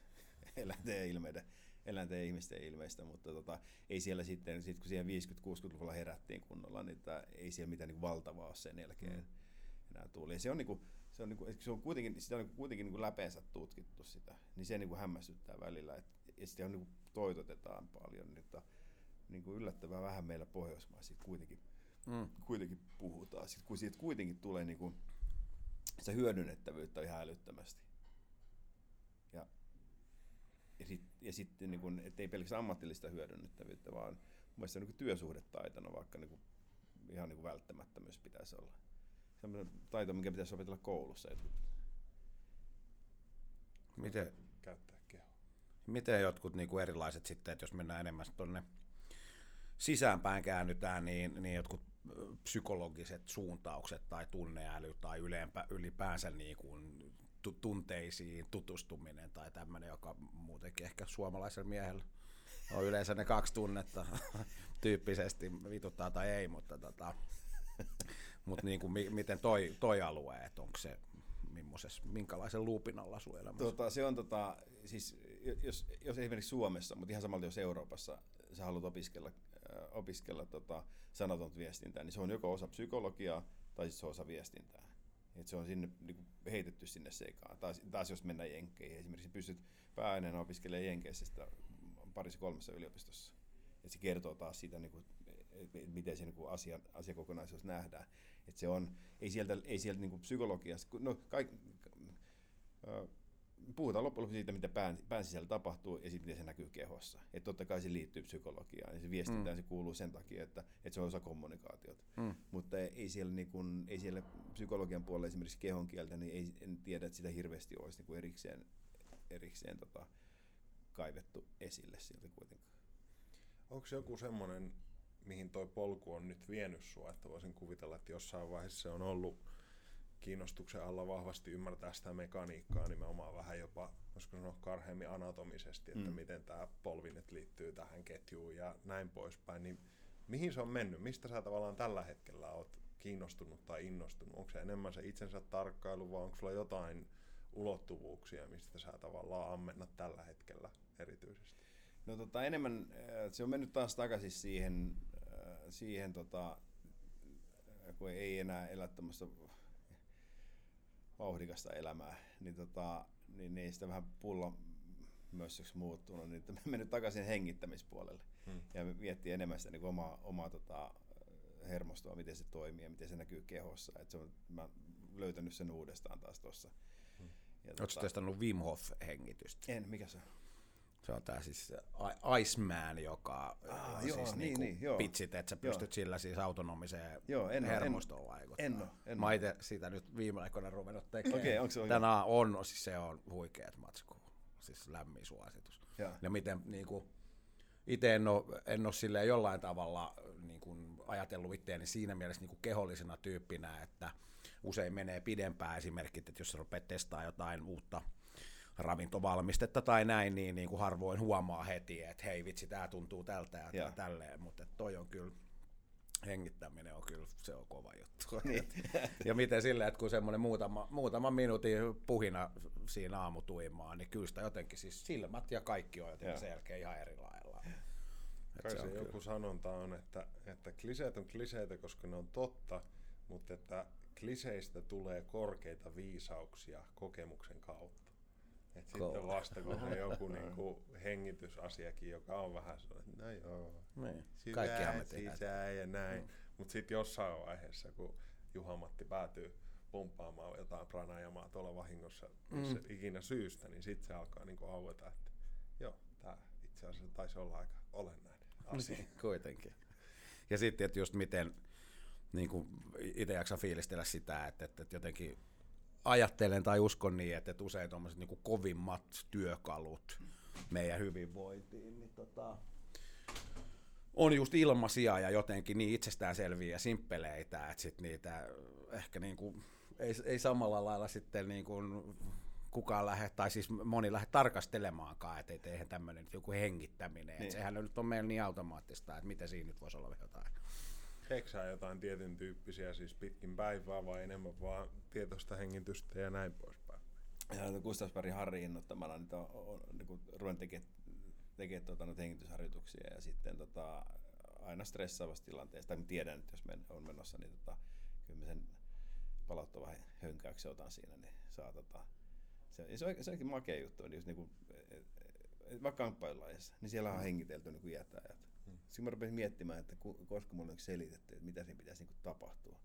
eläinten ilmeiden eläinten ja ihmisten ilmeistä, mutta tota, ei siellä sitten, sit kun siihen 50-60-luvulla herättiin kunnolla, niin tää, ei siellä mitään niin valtavaa sen jälkeen mm. enää tuli. Ja se on, niin kuin, se on, niin kuin, se on kuitenkin, sitä on kuitenkin niin läpeensä tutkittu sitä, niin se niin kuin hämmästyttää välillä. Et, ja sitä on, niin kuin toitotetaan paljon, niin, että, niin kuin yllättävän vähän meillä Pohjoismaissa kuitenkin, mm. kuitenkin puhutaan. Sitten kun siitä kuitenkin tulee niin kuin, se hyödynnettävyyttä ihan älyttömästi ja, sit, ja sitten niin kun, ei pelkästään ammatillista hyödynnettävyyttä, vaan mun on niin työsuhdetaitona vaikka niin kuin, ihan niin kuin välttämättömyys pitäisi olla. Sellainen taito, mikä pitäisi opetella koulussa. Miten, käyttää kehoa. Miten jotkut niin kuin erilaiset sitten, että jos mennään enemmän tuonne sisäänpäin käännytään, niin, niin jotkut psykologiset suuntaukset tai tunneäly tai ylempä, ylipäänsä niin kuin tunteisiin tutustuminen tai tämmöinen, joka muutenkin ehkä suomalaisella miehellä on yleensä ne kaksi tunnetta tyyppisesti, vituttaa tai ei, mutta tota, mut niin kuin, miten toi, toi alue, että onko se minkälaisen luupin alla sun elämässä? Tota, se on tota, siis jos, jos esimerkiksi Suomessa, mutta ihan samalla jos Euroopassa sä haluat opiskella, opiskella tota, sanatonta viestintää, niin se on joko osa psykologiaa tai siis se on osa viestintää. Et se on sinne niin kuin heitetty sinne sekaan. Taas, taas jos mennään Jenkkeihin, esimerkiksi pystyt pääaineena opiskelemaan Jenkeissä sitä parissa kolmessa yliopistossa. Ja se kertoo taas siitä, niin kuin, miten se niin kuin asia, asiakokonaisuus nähdään. Et se on, ei sieltä, ei sieltä niin kuin psykologiasta, no kaik, puhutaan loppujen lopuksi siitä, mitä pään, pään sisällä tapahtuu ja sitten miten se näkyy kehossa. Että totta kai se liittyy psykologiaan ja se viestintään mm. se kuuluu sen takia, että, että se on osa kommunikaatiota. Mm. Mutta ei siellä, niin kun, ei siellä psykologian puolella esimerkiksi kehon kieltä, niin ei, en tiedä, että sitä hirveästi olisi niin kuin erikseen, erikseen tota, kaivettu esille sieltä kuitenkaan. Onko joku semmoinen, mihin toi polku on nyt vienyt sua, että voisin kuvitella, että jossain vaiheessa se on ollut kiinnostuksen alla vahvasti ymmärtää sitä mekaniikkaa nimenomaan vähän jopa, voisiko sanoa karheammin anatomisesti, että mm. miten tämä polvi nyt liittyy tähän ketjuun ja näin poispäin, niin mihin se on mennyt? Mistä sä tavallaan tällä hetkellä oot kiinnostunut tai innostunut? Onko se enemmän se itsensä tarkkailu vai onko sulla jotain ulottuvuuksia, mistä sä tavallaan ammennat tällä hetkellä erityisesti? No tota, enemmän, äh, se on mennyt taas takaisin siihen, äh, siihen tota, kun ei enää elä tämmöistä vauhdikasta elämää, niin, tota, niin, niin sitä vähän pulla myös muuttunut, niin mä mennyt takaisin hengittämispuolelle hmm. ja miettii enemmän sitä niin omaa, omaa tota, hermostoa, miten se toimii ja miten se näkyy kehossa. Et se on, mä löytänyt sen uudestaan taas tuossa. Hmm. Oletko tota, testannut Wim Hof-hengitystä? En, mikä se on? Se on tää siis Iceman, joka ah, siis joo, niin, niinku niin, joo. pitsit, että sä pystyt joo. sillä siis autonomiseen joo, en, hermostoon en, vaikuttaa. En, en, Mä itse sitä nyt viime aikoina ruvennut tekemään. Okay, onko se Tänään on, siis se on huikeat matsku, siis lämmin suositus. Ja, ja miten niinku, itse en ole, en ole silleen jollain tavalla niin kuin ajatellut itseäni siinä mielessä niin kuin kehollisena tyyppinä, että usein menee pidempään esimerkiksi, että jos sä rupeat testaamaan jotain uutta ravintovalmistetta tai näin, niin, niin kuin harvoin huomaa heti, että hei vitsi, tämä tuntuu tältä ja, ja. tälleen, mutta toi on kyllä, hengittäminen on kyllä, se on kova juttu. Niin. ja miten silleen, että kun semmoinen muutama, muutama minuutin puhina siinä aamutuimaan, niin kyllä sitä jotenkin siis silmät ja kaikki on jotenkin sen jälkeen ihan eri lailla. Kai se, se joku kyllä. sanonta on, että, että kliseet on kliseitä, koska ne on totta, mutta että kliseistä tulee korkeita viisauksia kokemuksen kautta. Et sitten vasta kun on joku niinku hengitysasiakin, joka on vähän sellainen, no joo, niin. syvää sisään ja näin. Mm. Mutta sitten jossain vaiheessa, kun Juha-Matti päätyy pumppaamaan jotain pranajamaa tuolla vahingossa, missä mm. ikinä syystä, niin sitten se alkaa niinku aueta, että joo, tämä itse asiassa taisi olla aika olennainen asia. Niin, kuitenkin. Ja sitten, että just miten niin itse jaksa fiilistellä sitä, että, että, että jotenkin ajattelen tai uskon niin, että, että usein tuommoiset niin kovimmat työkalut meidän hyvinvointiin, niin tota, on just ilmaisia ja jotenkin niin itsestäänselviä ja simppeleitä, että sit niitä ehkä niin kuin, ei, ei samalla lailla sitten niin kuin kukaan lähde, tai siis moni lähde tarkastelemaankaan, että eihän tämmöinen joku hengittäminen, niin. että sehän nyt on meillä niin automaattista, että mitä siinä nyt voisi olla jotain Teekö niin tietyn tyyppisiä siis pitkin päivää vai enemmän vaan tietoista hengitystä ja näin poispäin? Ja Gustavsbergin Harri innottamana niin on, on, niin ruvennut tekemään tekee, noita hengitysharjoituksia ja sitten tota, aina stressaavassa tilanteessa, tai tiedän, että jos men, on menossa, niin tota, kyllä sen palauttava hönkäyksen otan siinä, niin saa tota, se, se, on, se onkin makea juttu, niin just niin kuin, vaikka kamppailulajissa, niin siellä on hengitelty niin kuin iät Mm. Sitten mä rupesin miettimään, että koska mulle on selitetty, että mitä siinä pitäisi niin kuin tapahtua.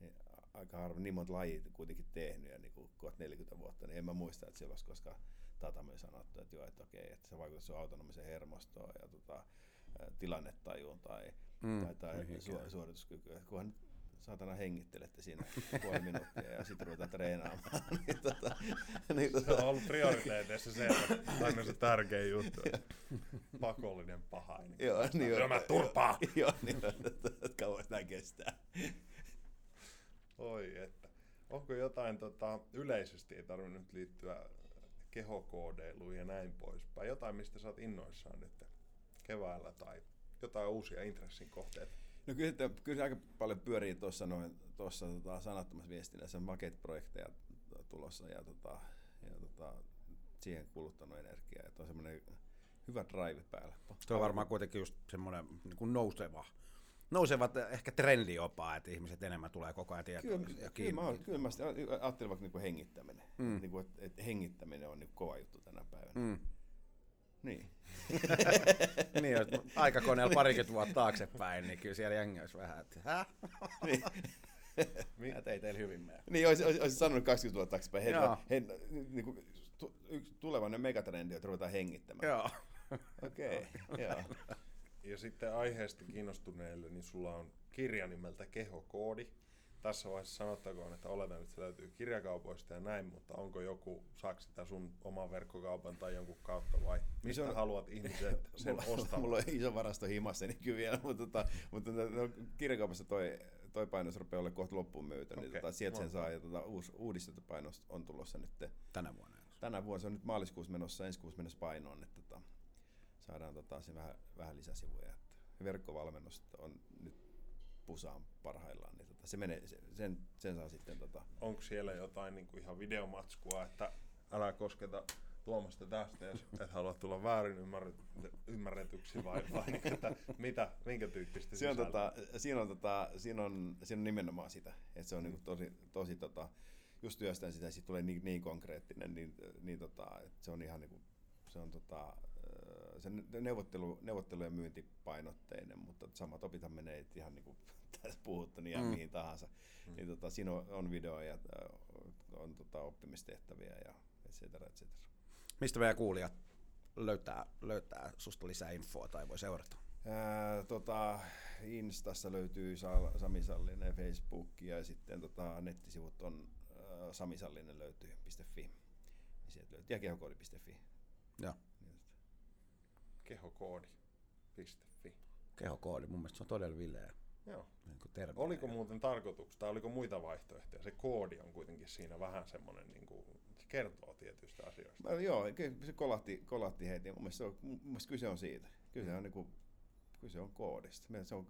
Niin aika harvoin niin monta lajia kuitenkin tehnyt ja niin kuin 40 vuotta, niin en mä muista, että siellä olisi koskaan Tatamme sanottu, että joo, että okei, että se vaikuttaa sun autonomiseen hermostoon ja tota, tilannetajuun tai, mm, tai, tai su- suorituskykyyn. Kunhan saatana hengittelette siinä puoli minuuttia ja sitten ruvetaan treenaamaan. niin, tota, niin, tota. Se on ollut prioriteeteissa se, että aina se tärkein juttu. Pakollinen pahainen. Joo, niin joo. mä turpaa! Joo, niin kauan sitä kestää. Oi, että. Onko jotain tota, yleisesti, ei tarvitse nyt liittyä kehokoodeiluun ja näin poispäin, jotain, mistä sä oot innoissaan nyt keväällä tai jotain uusia intressin kohteita? No kyllä, että, kyllä aika paljon pyörii tuossa noin, tuossa tota, sanattomassa viestinnässä, maket-projekteja tulossa ja, tota, ja tota, siihen kuluttanut energiaa. Että on semmoinen hyvä drive päällä. Se on varmaan kuitenkin just semmoinen niin kuin nouseva, nousevat ehkä trendi jopa, että ihmiset enemmän tulee koko ajan tietoa. Kyllä, kyllä, mä, kyllä mä ajattelin vaikka niin hengittäminen. Mm. Niin kuin, että, että hengittäminen on niin kova juttu tänä päivänä. Mm. Niin. niin, jos aikakoneella parikymmentä vuotta taaksepäin, niin kyllä siellä jengi olisi vähän, että häh? niin. Mä ei teille hyvin mene. Niin, olisi, olisi, olisi sanonut 20 vuotta taaksepäin. Hei, hei, niin kuin, tu, yksi tulevainen megatrendi, että ruvetaan hengittämään. Joo. Okei, okay, joo. Ja sitten aiheesta kiinnostuneille, niin sulla on kirja nimeltä Kehokoodi. Tässä vaiheessa sanottakoon, että oletan, että se löytyy kirjakaupoista ja näin, mutta onko joku, saako sitä sun oman verkkokaupan tai jonkun kautta vai mistä on, haluat ihmiset sen mulla, ostamaan? Mulla on iso varasto himassa, niin kyllä vielä, mutta, tota, mutta no, kirjakaupassa toi, toi painos rupeaa olemaan kohta loppuun myyty, niin okay. tota, sieltä sen saa, ja tota, uus, uudistettu painos on tulossa nyt. Tänä vuonna. Tänä vuonna se on nyt maaliskuussa menossa, ensi kuussa menossa painoon, että tota, saadaan tota, se vähän, vähän lisäsivuja. Että verkkovalmennus on nyt pusaan parhaillaan, niin tota, se menee, se, sen, sen saa sitten... Tota... Onko siellä jotain niin kuin ihan videomatskua, että älä kosketa Tuomasta tästä, jos et halua tulla väärin ymmärretyksi vai, vai niin, että mitä, minkä tyyppistä se on, tota, siinä, on, tota, siinä, on, siinä on nimenomaan sitä, että se on niin tosi, tosi tota, just työstän sitä, siitä tulee niin, niin konkreettinen, niin, niin tota, että se on ihan niin kuin, se on tota, se neuvottelu, neuvottelu- ja myyntipainotteinen, mutta samat opithan menee ihan niin kuin tässä puhuttu, niin ihan mm. mihin tahansa. Mm. Niin tota, siinä on, on video ja on tota, oppimistehtäviä ja et cetera, et cetera. Mistä meidän kuulijat löytää, löytää susta lisää infoa tai voi seurata? Ää, tota, Instassa löytyy Sami Sallinen, Facebook ja sitten tota, nettisivut on ää, samisallinen löytyy .fi. Sieltä löytyy ja kehokoodi.fi. Joo. Kehokoodi.fi. Kehokoodi, mun mielestä se on todella vileä. Joo. Niin kuin terve. Oliko muuten tarkoituksena, tai oliko muita vaihtoehtoja? Se koodi on kuitenkin siinä vähän semmoinen, niin kuin, se kertoo tietystä asioista. No, joo, se kolahti, kolahti heti. Mun mielestä, se on, mun mielestä kyse on siitä. Kyse on, niin kuin, kyse on koodista. Me, se, on,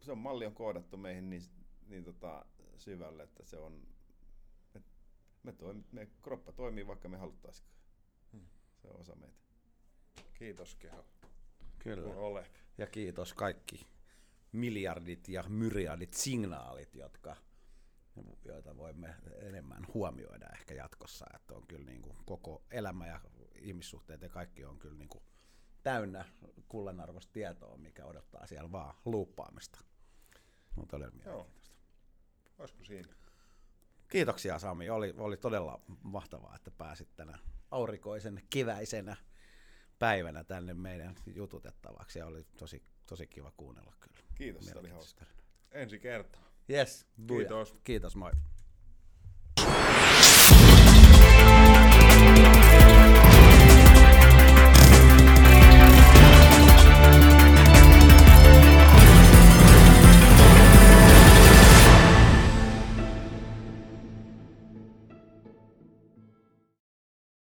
se on, malli on koodattu meihin niin, niin tota, syvälle, että se on, me, me, toimi, me kroppa toimii vaikka me haluttaisikaan. Hmm. Se on osa meitä. Kiitos Keho. Kyllä. Kun olet. Ja kiitos kaikki miljardit ja myriadit signaalit, jotka, joita voimme enemmän huomioida ehkä jatkossa. Että on kyllä niin kuin koko elämä ja ihmissuhteet ja kaikki on kyllä niin kuin täynnä kullanarvoista tietoa, mikä odottaa siellä vaan luuppaamista. On todella mielenkiintoista. Olisiko siinä? Kiitoksia Sami, oli, oli todella mahtavaa, että pääsit tänä aurinkoisen keväisenä päivänä tänne meidän jututettavaksi ja oli tosi, tosi kiva kuunnella kyllä. Kiitos, oli hauska. Ensi kertaa. Yes, Kiitos. Kiitos, moi.